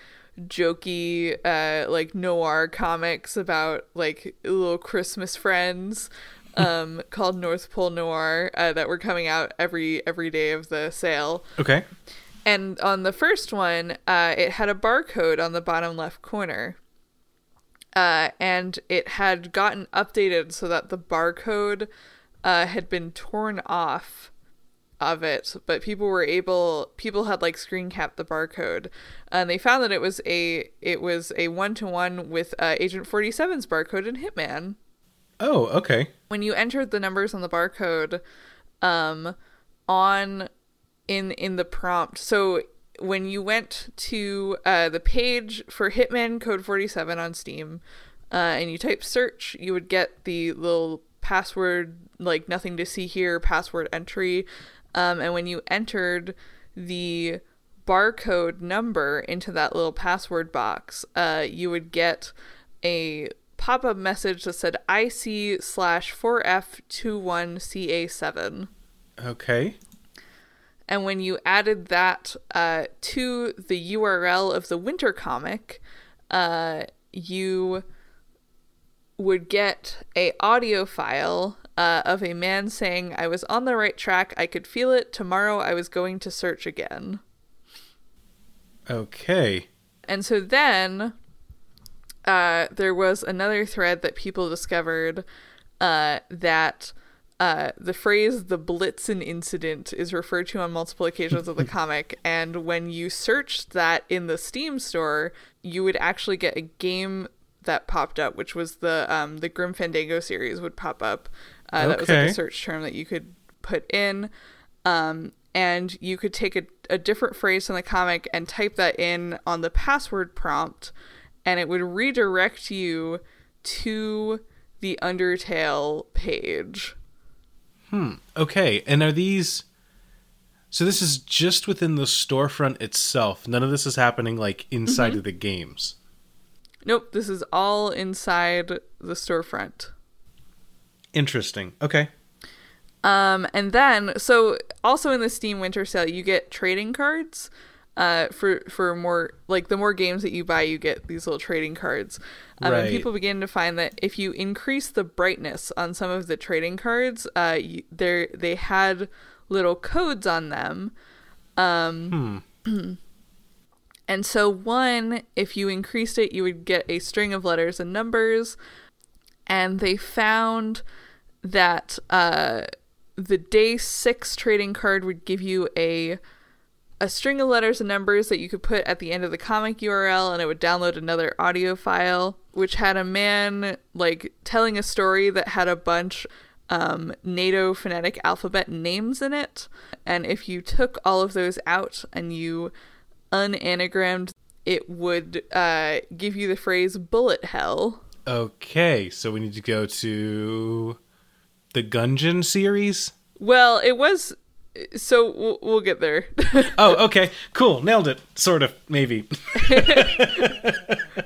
jokey uh like noir comics about like little Christmas friends (laughs) um called North Pole Noir uh, that were coming out every every day of the sale. Okay. And on the first one, uh, it had a barcode on the bottom left corner. Uh, and it had gotten updated so that the barcode uh, had been torn off of it, but people were able people had like screen capped the barcode, and they found that it was a it was a one to one with uh, Agent 47's barcode in Hitman Oh, okay. when you entered the numbers on the barcode um on in in the prompt so when you went to uh, the page for hitman code 47 on steam uh, and you type search you would get the little password like nothing to see here password entry um, and when you entered the barcode number into that little password box uh, you would get a pop-up message that said IC slash 4F21CA7. Okay. And when you added that uh, to the URL of the winter comic, uh, you would get a audio file uh, of a man saying, "I was on the right track. I could feel it. Tomorrow I was going to search again." Okay. And so then uh, there was another thread that people discovered uh, that uh, the phrase the Blitzen incident is referred to on multiple occasions of the (laughs) comic. And when you searched that in the Steam store, you would actually get a game that popped up, which was the um, the Grim Fandango series would pop up. Uh, That was like a search term that you could put in. Um, and you could take a, a different phrase from the comic and type that in on the password prompt, and it would redirect you to the Undertale page. Hmm. Okay, and are these? So this is just within the storefront itself. None of this is happening like inside of the games. Nope, this is all inside the storefront. Interesting. Okay. Um, and then, so also in the Steam Winter Sale, you get trading cards. Uh, for for more like the more games that you buy, you get these little trading cards. Um, Right. And people begin to find that if you increase the brightness on some of the trading cards, uh, they they had little codes on them. Um, (clears throat) and so one, if you increased it, you would get a string of letters and numbers. And they found that uh, the day six trading card would give you a a string of letters and numbers that you could put at the end of the comic URL and it would download another audio file which had a man like telling a story that had a bunch um, NATO phonetic alphabet names in it. And if you took all of those out and you unanagrammed it would uh, give you the phrase bullet hell. Okay, so we need to go to the Gungeon series. well it was so we'll, we'll get there (laughs) Oh, okay, cool, nailed it. Sort of, maybe. (laughs)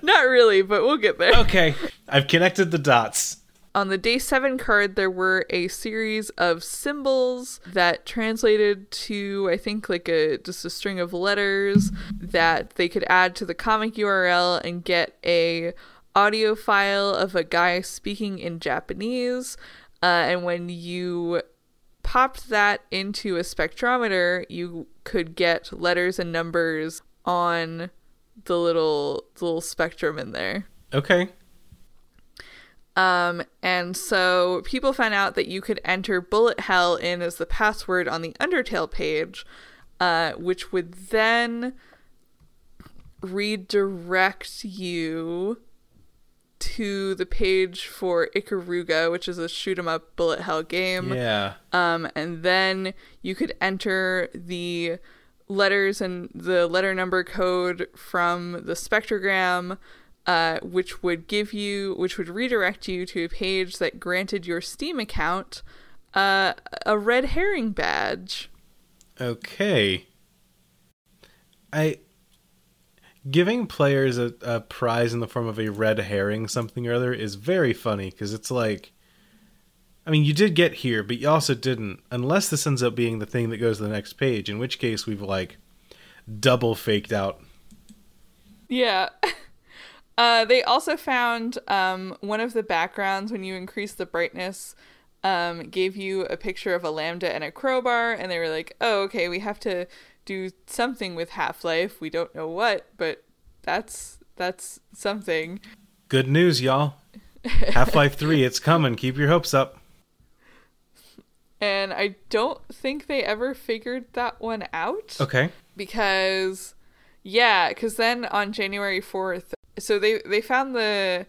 not really but we'll get there Okay, I've connected the dots. On the day seven card, there were a series of symbols that translated to, I think, like a just a string of letters that they could add to the comic URL and get a audio file of a guy speaking in Japanese. Uh, and when you popped that into a spectrometer, you could get letters and numbers on the little the little spectrum in there. Okay, Um, and so people found out that you could enter bullet hell in as the password on the Undertale page, uh, which would then redirect you to the page for Ikaruga, which is a shoot 'em up bullet hell game. yeah. Um, and then you could enter the letters and the letter number code from the spectrogram, uh, which would give you, which would redirect you to a page that granted your Steam account uh, a red herring badge. Okay. I giving players a, a prize in the form of a red herring something or other is very funny because it's like I mean you did get here but you also didn't unless this ends up being the thing that goes to the next page in which case we've like double faked out. Yeah. (laughs) Uh, they also found um, one of the backgrounds when you increase the brightness um, gave you a picture of a lambda and a crowbar, and they were like, "Oh, okay, we have to do something with Half Life. We don't know what, but that's that's something." Good news y'all. (laughs) Half-Life 3 it's coming. Keep your hopes up. And I don't think they ever figured that one out. Okay. because yeah because then on january 4th so they they found the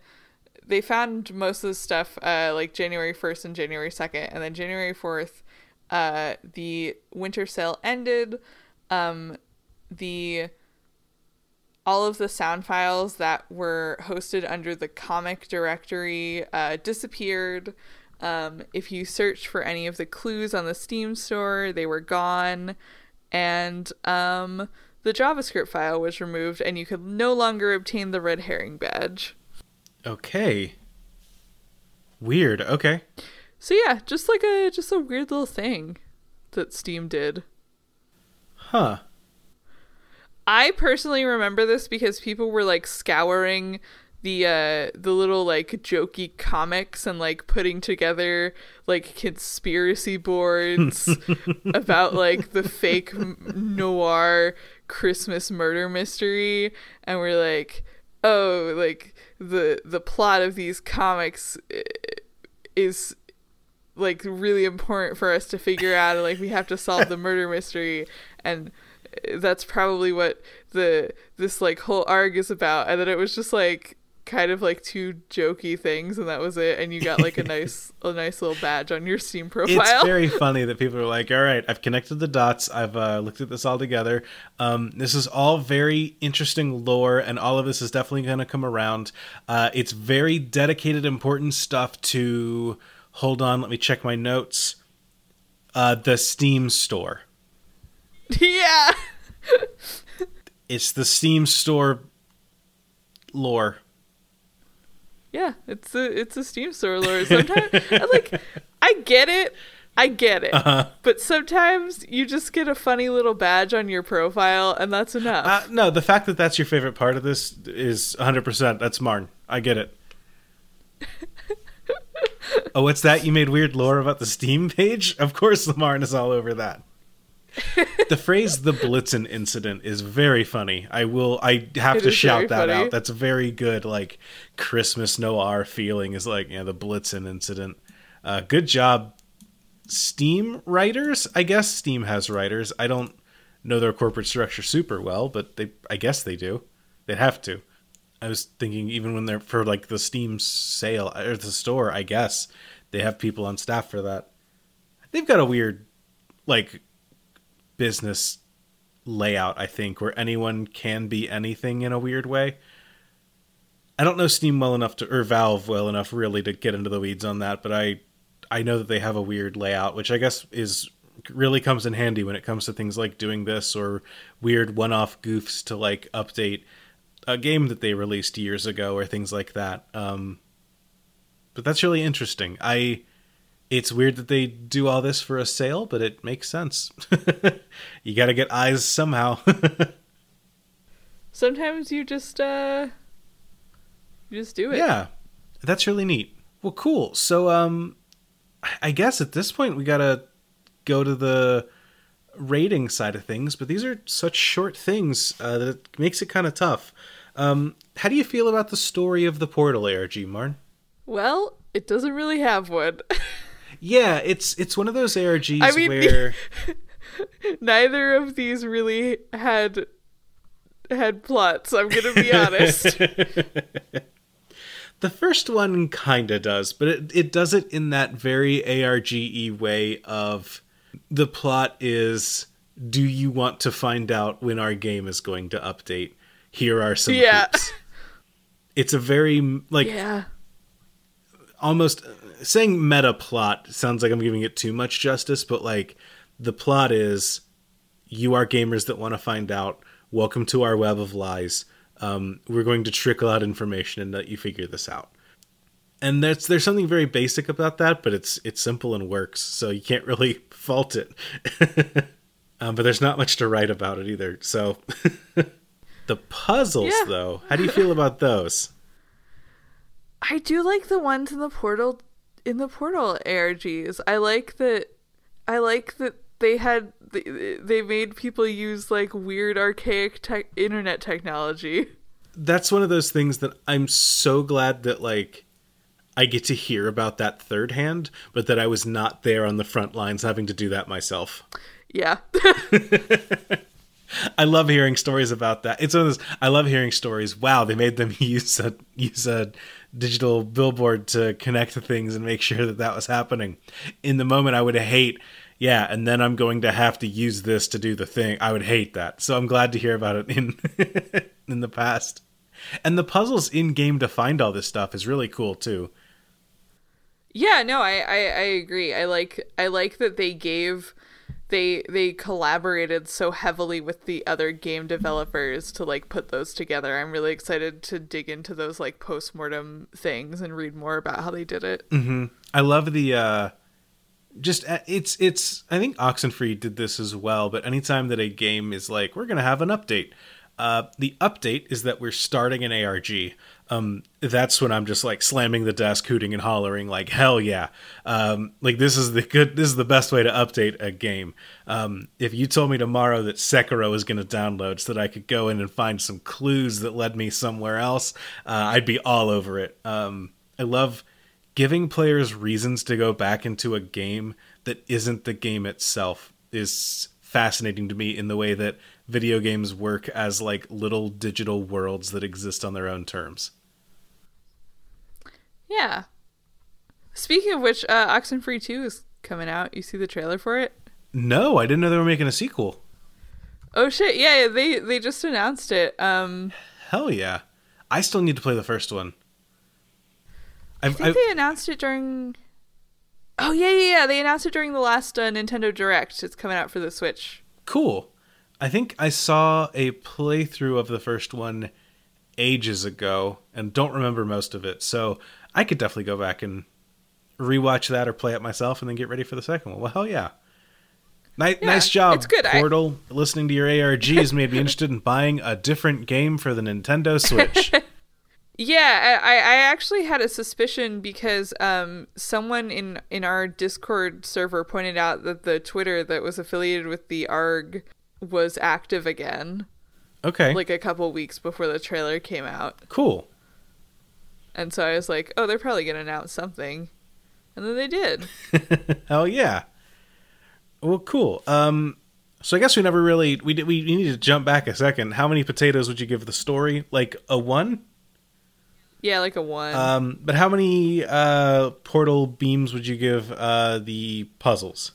they found most of the stuff uh like january 1st and january 2nd and then january 4th uh the winter sale ended um the all of the sound files that were hosted under the comic directory uh, disappeared. Um, if you searched for any of the clues on the Steam store, they were gone. And um, the JavaScript file was removed, and you could no longer obtain the red herring badge. Okay. Weird. Okay. So yeah, just like a just a weird little thing that Steam did. Huh. I personally remember this because people were like scouring the uh the little like jokey comics and like putting together like conspiracy boards (laughs) about like the fake noir Christmas murder mystery. And we're like oh like the the plot of these comics is like really important for us to figure out. And like we have to solve the murder mystery and that's probably what the this like whole arc is about and then it was just like kind of like two jokey things and that was it and you got like a nice (laughs) a nice little badge on your steam profile It's very funny that people are like, "All right, I've connected the dots. I've uh, looked at this all together. Um, this is all very interesting lore, and all of this is definitely going to come around. Uh, it's very dedicated, important stuff to. Hold on, let me check my notes. Uh, the Steam store. (laughs) yeah It's the Steam store lore. yeah it's a it's a steam store lore sometimes I like i get it i get it Uh-huh. but sometimes you just get a funny little badge on your profile and that's enough Uh, no, the fact that that's your favorite part of this is 100%. That's Marn. I get it. (laughs) oh, what's that? You made weird lore about the Steam page? Of course, Marn is all over that. (laughs) the phrase "the Blitzen incident" is very funny. I will. I have It to shout that funny. out. That's a very good, like Christmas noir feeling. Is like, yeah, the Blitzen incident. Uh, good job, Steam writers. I guess Steam has writers. I don't know their corporate structure super well, but they. I guess they do. They'd have to. I was thinking even when they're for like the Steam sale or the store. I guess they have people on staff for that. They've got a weird, like business layout, I think, where anyone can be anything in a weird way. I don't know Steam well enough to or Valve well enough really to get into the weeds on that, but I I know that they have a weird layout, which I guess is really comes in handy when it comes to things like doing this or weird one-off goofs to like update a game that they released years ago or things like that. Um but that's really interesting. I it's weird that they do all this for a sale, but it makes sense. (laughs) you got to get eyes somehow. (laughs) sometimes you just uh you just do it yeah. That's really neat. Well, cool. So um I guess at this point we got to go to the rating side of things, but these are such short things uh, that it makes it kind of tough. Um how do you feel about the story of the Portal ARG, Marn? well it doesn't really have one (laughs) Yeah, it's it's one of those ARGs I mean- where (laughs) neither of these really had had plots i'm gonna be honest (laughs) (laughs) The first one kinda does, but it, it does it in that very ARGE way of the plot is do you want to find out when our game is going to update? Here are some Yeah. hoops. It's a very like yeah almost saying meta plot sounds like I'm giving it too much justice, but like the plot is you are gamers that want to find out. Welcome to our web of lies. Um, we're going to trickle out information and let you figure this out. And there's there's something very basic about that, but it's it's simple and works, so you can't really (laughs) fault it. (laughs) um, but there's not much to write about it either. So (laughs) the puzzles, Yeah. though, how do you feel about those? I do like the ones in the portal in the portal ARGs. I like that I like that they had they, they made people use like weird archaic tech internet technology. that's one of those things that I'm so glad that like I get to hear about that third hand, but that I was not there on the front lines having to do that myself. Yeah. (laughs) I love hearing stories about that. It's one of those I love hearing stories. Wow, they made them (laughs) use a use a digital billboard to connect to things and make (laughs) sure that that was happening. In the moment, I would hate. Yeah, and then I'm going to have to use this to do the thing. I would hate that. So I'm glad to hear about it in (laughs) in the past. And the puzzles in game to find all this stuff is really cool too. Yeah, no, I, I, I agree. I like I like that they gave they they collaborated so heavily with the other game developers to like put those together. I'm really excited to dig into those like postmortem things and read more about how they did it. I love the uh just uh, it's it's I think Oxenfree did this as well, but anytime that a game is like we're going to have an update, uh the update is that we're starting an ARG. Um that's when I'm just like slamming the desk hooting and hollering like hell yeah. Um like this is the good this is the best way to update a game. Um if you told me tomorrow that Sekiro was going to download so that I could go in and find some clues that led me somewhere else, uh, I'd be all over it. Um I love giving players reasons to go back into a game that isn't the game itself is fascinating to me in the way that video games work as like little digital worlds that exist on their own terms. Yeah. Speaking of which, uh, Oxenfree 2 is coming out. You see the trailer for it? No, I didn't know they were making a sequel. Oh shit! Yeah, they they just announced it. Um, Hell yeah. I still need to play the first one. I think I've, they announced it during. Oh yeah, yeah, yeah. They announced it during the last uh, Nintendo Direct. It's coming out for the Switch. cool. I think I saw a playthrough of the first one ages ago and don't remember most of it. So I could definitely go back and rewatch that or play it myself and then get ready for the second one. Well, hell yeah. Nice, Yeah, nice job, it's good. I- Portal. Listening to your ARG has made me interested in buying a different game for the Nintendo Switch. (laughs) Yeah, I, I actually had a suspicion because um, someone in in our Discord server pointed out that the Twitter that was affiliated with the ARG was active again, Okay, like a couple weeks before the trailer came out, cool. And so I was like, oh, they're probably gonna announce something, and then they did. (laughs) Hell yeah. Well, cool. Um, so I guess we never really we did, we need to jump back a second. How many potatoes would you give the story? Like a one? Yeah, like a one. Um, but how many uh, portal beams would you give uh, the puzzles?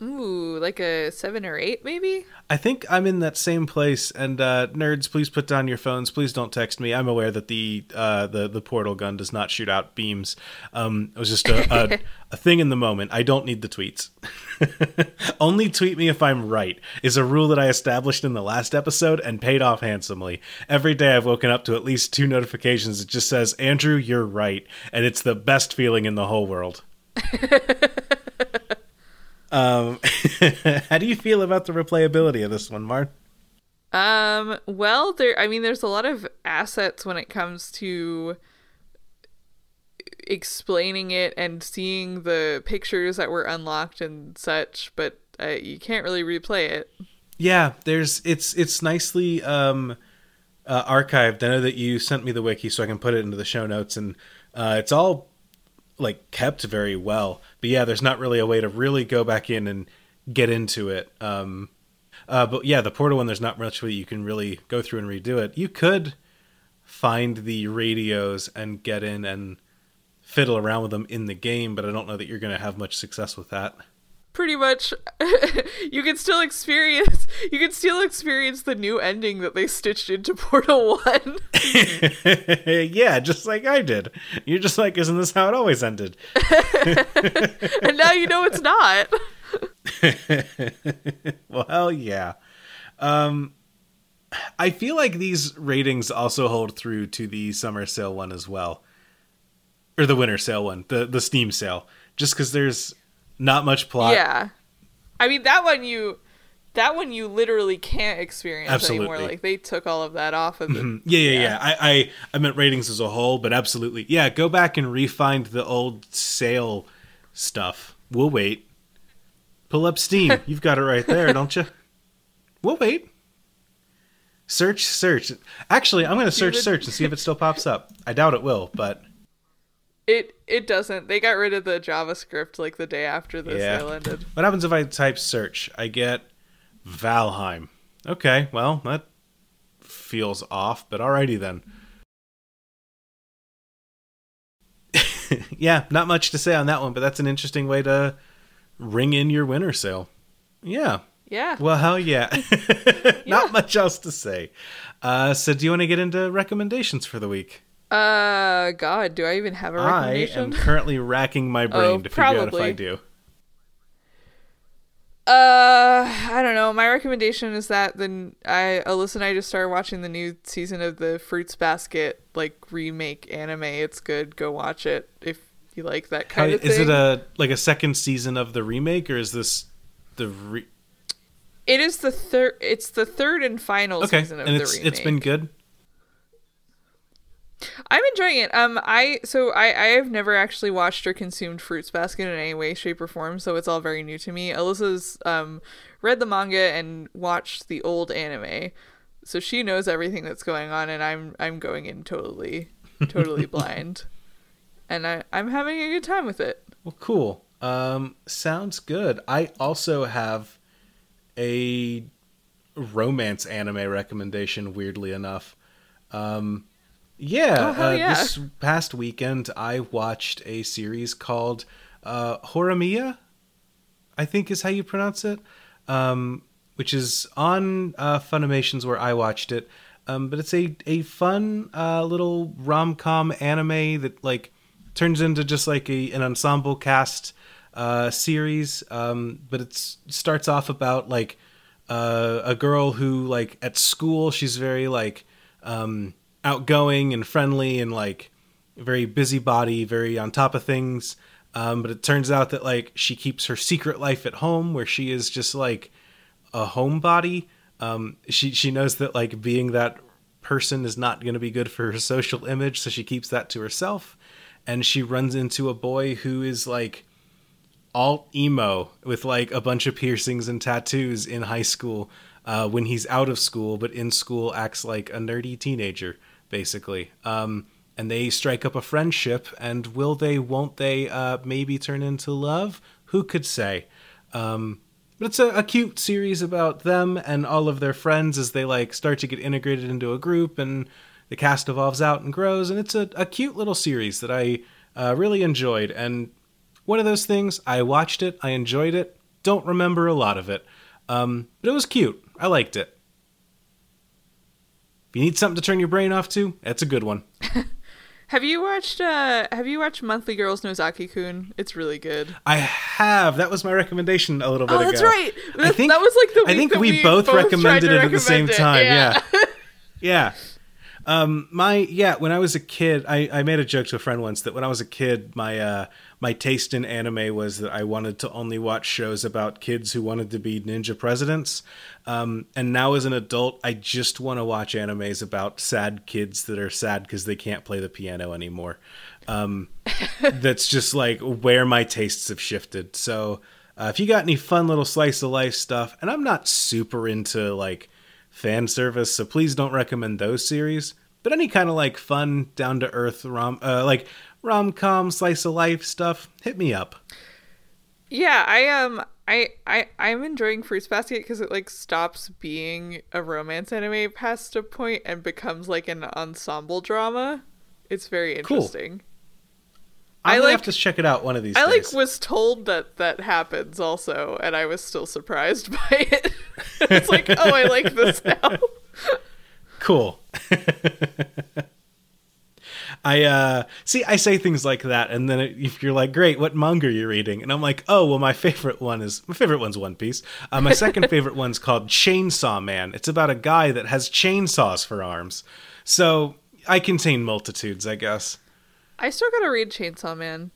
Ooh, like a seven or eight, maybe. I think I'm in that same place. And uh, nerds, please put down your phones. Please don't text me. I'm aware that the uh, the the portal gun does not shoot out beams. Um, it was just a, a, (laughs) a thing in the moment. I don't need the tweets. (laughs) Only tweet me if I'm right is a rule that I established in the last episode and paid off handsomely. Every day I've woken up to at least two notifications. It just says Andrew, you're right, and it's the best feeling in the whole world. (laughs) um, (laughs) how do you feel about the replayability of this one, Marn? Um, well, there I mean there's a lot of assets when it comes to explaining it and seeing the pictures that were unlocked and such, but uh, you can't really replay it. Yeah, there's it's it's nicely um uh, archived. I know that you sent me the wiki so I can put it into the show notes and uh it's all like kept very well. But yeah, there's not really a way to really go back in and get into it. Um uh but yeah, the portal one there's not much way you can really go through and redo it. You could find the radios and get in and fiddle around with them in the game, but I don't know that you're going to have much success with that. Pretty much (laughs) you can still experience you can still experience the new ending that they stitched into Portal (laughs) 1. (laughs) yeah, just like I did. You're just like, isn't this how it always ended? and now you know it's not. well, hell yeah. Um, I feel like these ratings also hold through to the summer sale one as well, or the winter sale one, the the Steam sale. Just because there's not much plot. Yeah. I mean that one you that one you literally can't experience Absolutely. anymore. Like they took all of that off of it. Mm-hmm. Yeah, yeah, yeah. I, I I meant ratings as a whole, but absolutely, yeah. Go back and refind the old sale stuff. We'll wait. Pull up Steam. (laughs) You've got it right there, don't you? We'll wait. Search, search. Actually, I'm going to search, search, and see if it still pops up. I doubt it will, but It it doesn't. They got rid of the JavaScript like the day after the Yeah. sale ended. what happens if I type search? I get Valheim. Okay, well that feels off, but alrighty then. (laughs) yeah, not much to say on that one, but that's an interesting way to ring in your winter sale. Yeah. Yeah. Well, hell yeah. (laughs) Not much else to say. Uh, so, do you want to get into recommendations for the week? Uh god, do I even have a recommendation? I am currently racking my (laughs) brain Oh, to figure out if I do. Uh, I don't know. My recommendation is that the I Alyssa and I just started watching the new season of the Fruits Basket like remake anime. It's good. Go watch it if you like that How, kind of thing. is it a like a second season of the remake, or is this the re- It is the third. It's the third and final okay? season of And the it's remake. it's been good. I'm enjoying it. Um, I so I I have never actually watched or consumed Fruits Basket in any way, shape, or form, so it's all very new to me. Alyssa's um read the manga and watched the old anime, so she knows everything that's going on, and I'm I'm going in totally totally (laughs) blind, and I I'm having a good time with it. Well, cool. Um, sounds good. I also have a romance anime recommendation. Weirdly enough, um, Yeah, Oh, uh, yeah. this past weekend I watched a series called uh, Horimiya, I think is how you pronounce it, um, which is on uh, Funimation's where I watched it. Um, but it's a a fun uh, little rom com anime that like turns into just like a an ensemble cast uh, series. Um, but it starts off about like uh, a girl who like at school she's very like um, outgoing and friendly and like very busybody, very on top of things. Um, but it turns out that like she keeps her secret life at home, where she is just like a homebody. Um, she she knows that like being that person is not going to be good for her social image, so she keeps that to herself. And she runs into a boy who is like alt emo with like a bunch of piercings and tattoos in high school uh, when he's out of school, but in school acts like a nerdy teenager, basically. Um, and they strike up a friendship, and will they, won't they, uh, maybe turn into love? Who could say? Um, but it's a, a cute series about them and all of their friends as they like start to get integrated into a group, and the cast evolves out and grows. And it's a, a cute little series that I uh, really enjoyed. And one of those things, I watched it, I enjoyed it, don't remember a lot of it, um, but it was cute. I liked it. If you need something to turn your brain off to, that's a good one. (laughs) Have you watched uh have you watched Monthly Girls Nozaki Kun? It's really good. I have. That was my recommendation a little bit Oh, ago. that's right. I think that was like the I think that we, we both, recommended it at the same recommend it, time. yeah. Yeah. (laughs) yeah. Um, my yeah, when I was a kid, I, I made a joke to a friend once that when I was a kid, my uh, my taste in anime was that I wanted to only watch shows about kids who wanted to be ninja presidents. Um, and now as an adult, I just want to watch animes about sad kids that are sad because they can't play the piano anymore. Um, (laughs) that's just like where my tastes have shifted. So uh, if you got any fun little slice of life stuff, and I'm not super into like fan service, so please don't recommend those series. But any kind of like fun, down to earth rom, uh, like rom com slice of life stuff, hit me up. Yeah, I um I I I'm enjoying Fruits Basket because it like stops being a romance anime past a point and becomes like an ensemble drama. It's very Cool. interesting. I like, have to check it out one of these I like was told that that happens also, and I was still surprised (laughs) by it. it's like, oh, I like this (laughs) now. cool. (laughs) I uh see I say things like that and then it, if you're like great what manga are you reading and I'm like oh well my favorite one is my favorite one's One Piece. Uh, my second (laughs) favorite one's called Chainsaw Man. It's about a guy that has chainsaws for arms. So I contain multitudes, I guess. I still gotta read Chainsaw Man.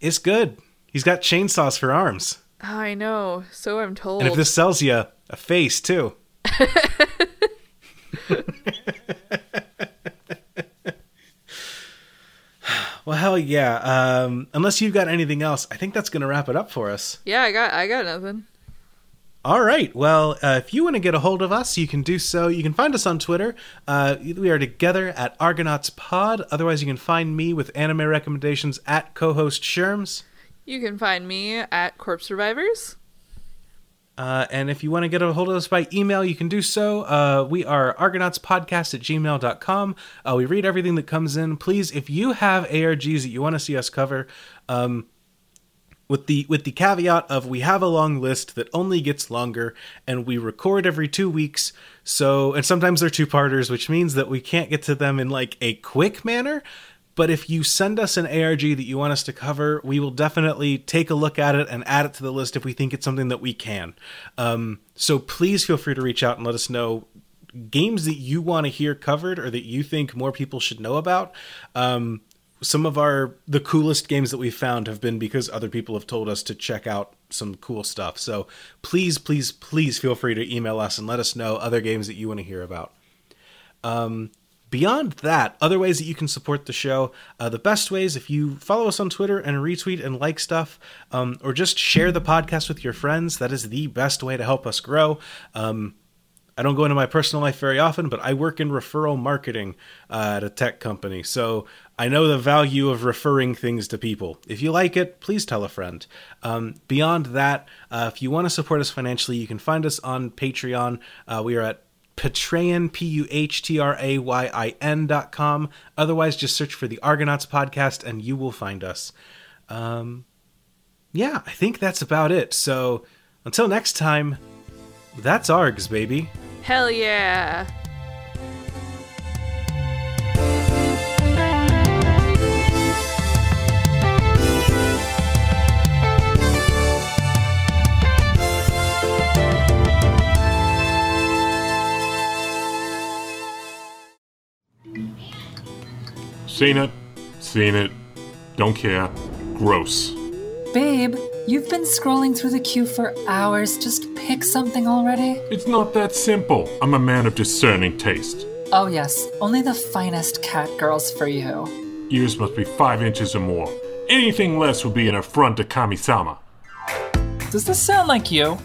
It's good. He's got chainsaws for arms. I know. So I'm told. And if this sells you a face too. (laughs) well, hell yeah. Um, unless you've got anything else, I think that's going to wrap it up for us. yeah, I got I got nothing. All right. Well, uh, if you want to get a hold of us, you can do so. You can find us on Twitter. Uh, we are together at Argonauts Pod. Otherwise, you can find me with anime recommendations at co-host Sherms. You can find me at Corpse Survivors. Uh, and if you want to get a hold of us by email, you can do so. Uh, we are argonautspodcast at gmail.com. Uh, we read everything that comes in. Please, if you have ARGs that you want to see us cover, um, with the with the caveat of we have a long list that only gets longer and we record every two weeks so and sometimes they're two parters which means that we can't get to them in like a quick manner but if you send us an arg that you want us to cover we will definitely take a look at it and add it to the list if we think it's something that we can. Um, so please feel free to reach out and let us know games that you want to hear covered or that you think more people should know about. Um, some of our the coolest games that we've found have been because other people have told us to check out some cool stuff. So please please please feel free to email us and let us know other games that you want to hear about. Um, beyond that other ways that you can support the show uh, the best ways if you follow us on twitter and retweet and like stuff um, or just share the podcast with your friends that is the best way to help us grow um, I don't go into my personal life very often, but I work in referral marketing uh, at a tech company. So I know the value of referring things to people. If you like it, please tell a friend. Um, beyond that, uh, if you want to support us financially, you can find us on Patreon. Uh, we are at Patreon, P U H T R A Y I N dot com. Otherwise, just search for the Argonauts podcast and you will find us. Um, yeah, I think that's about it. So until next time, that's ARGs, baby. Hell yeah. Seen it. Seen it. Don't care. Gross. Babe, you've been scrolling through the queue for hours. Just pick something already. It's not that simple. I'm a man of discerning taste. Oh, yes, only the finest cat girls for you. Ears must be five inches or more. Anything less would be an affront to Kami-sama. Does this sound like you?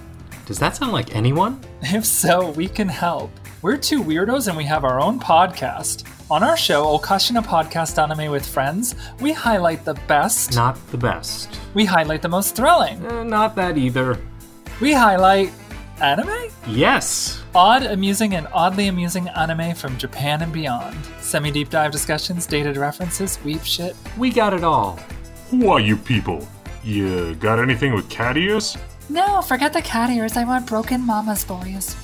Does that sound like anyone? If so, we can help. We're two weirdos and we have our own podcast. On our show, Okashina Podcast Anime with Friends, we highlight the best. Not the best. We highlight the most thrilling. Eh, not that either. We highlight anime? Yes. Odd, amusing, and oddly amusing anime from Japan and beyond. Semi deep dive discussions, dated references, weep shit. We got it all. Who are you people? You got anything with cat ears? No, forget the cat ears. I want broken mama's boys.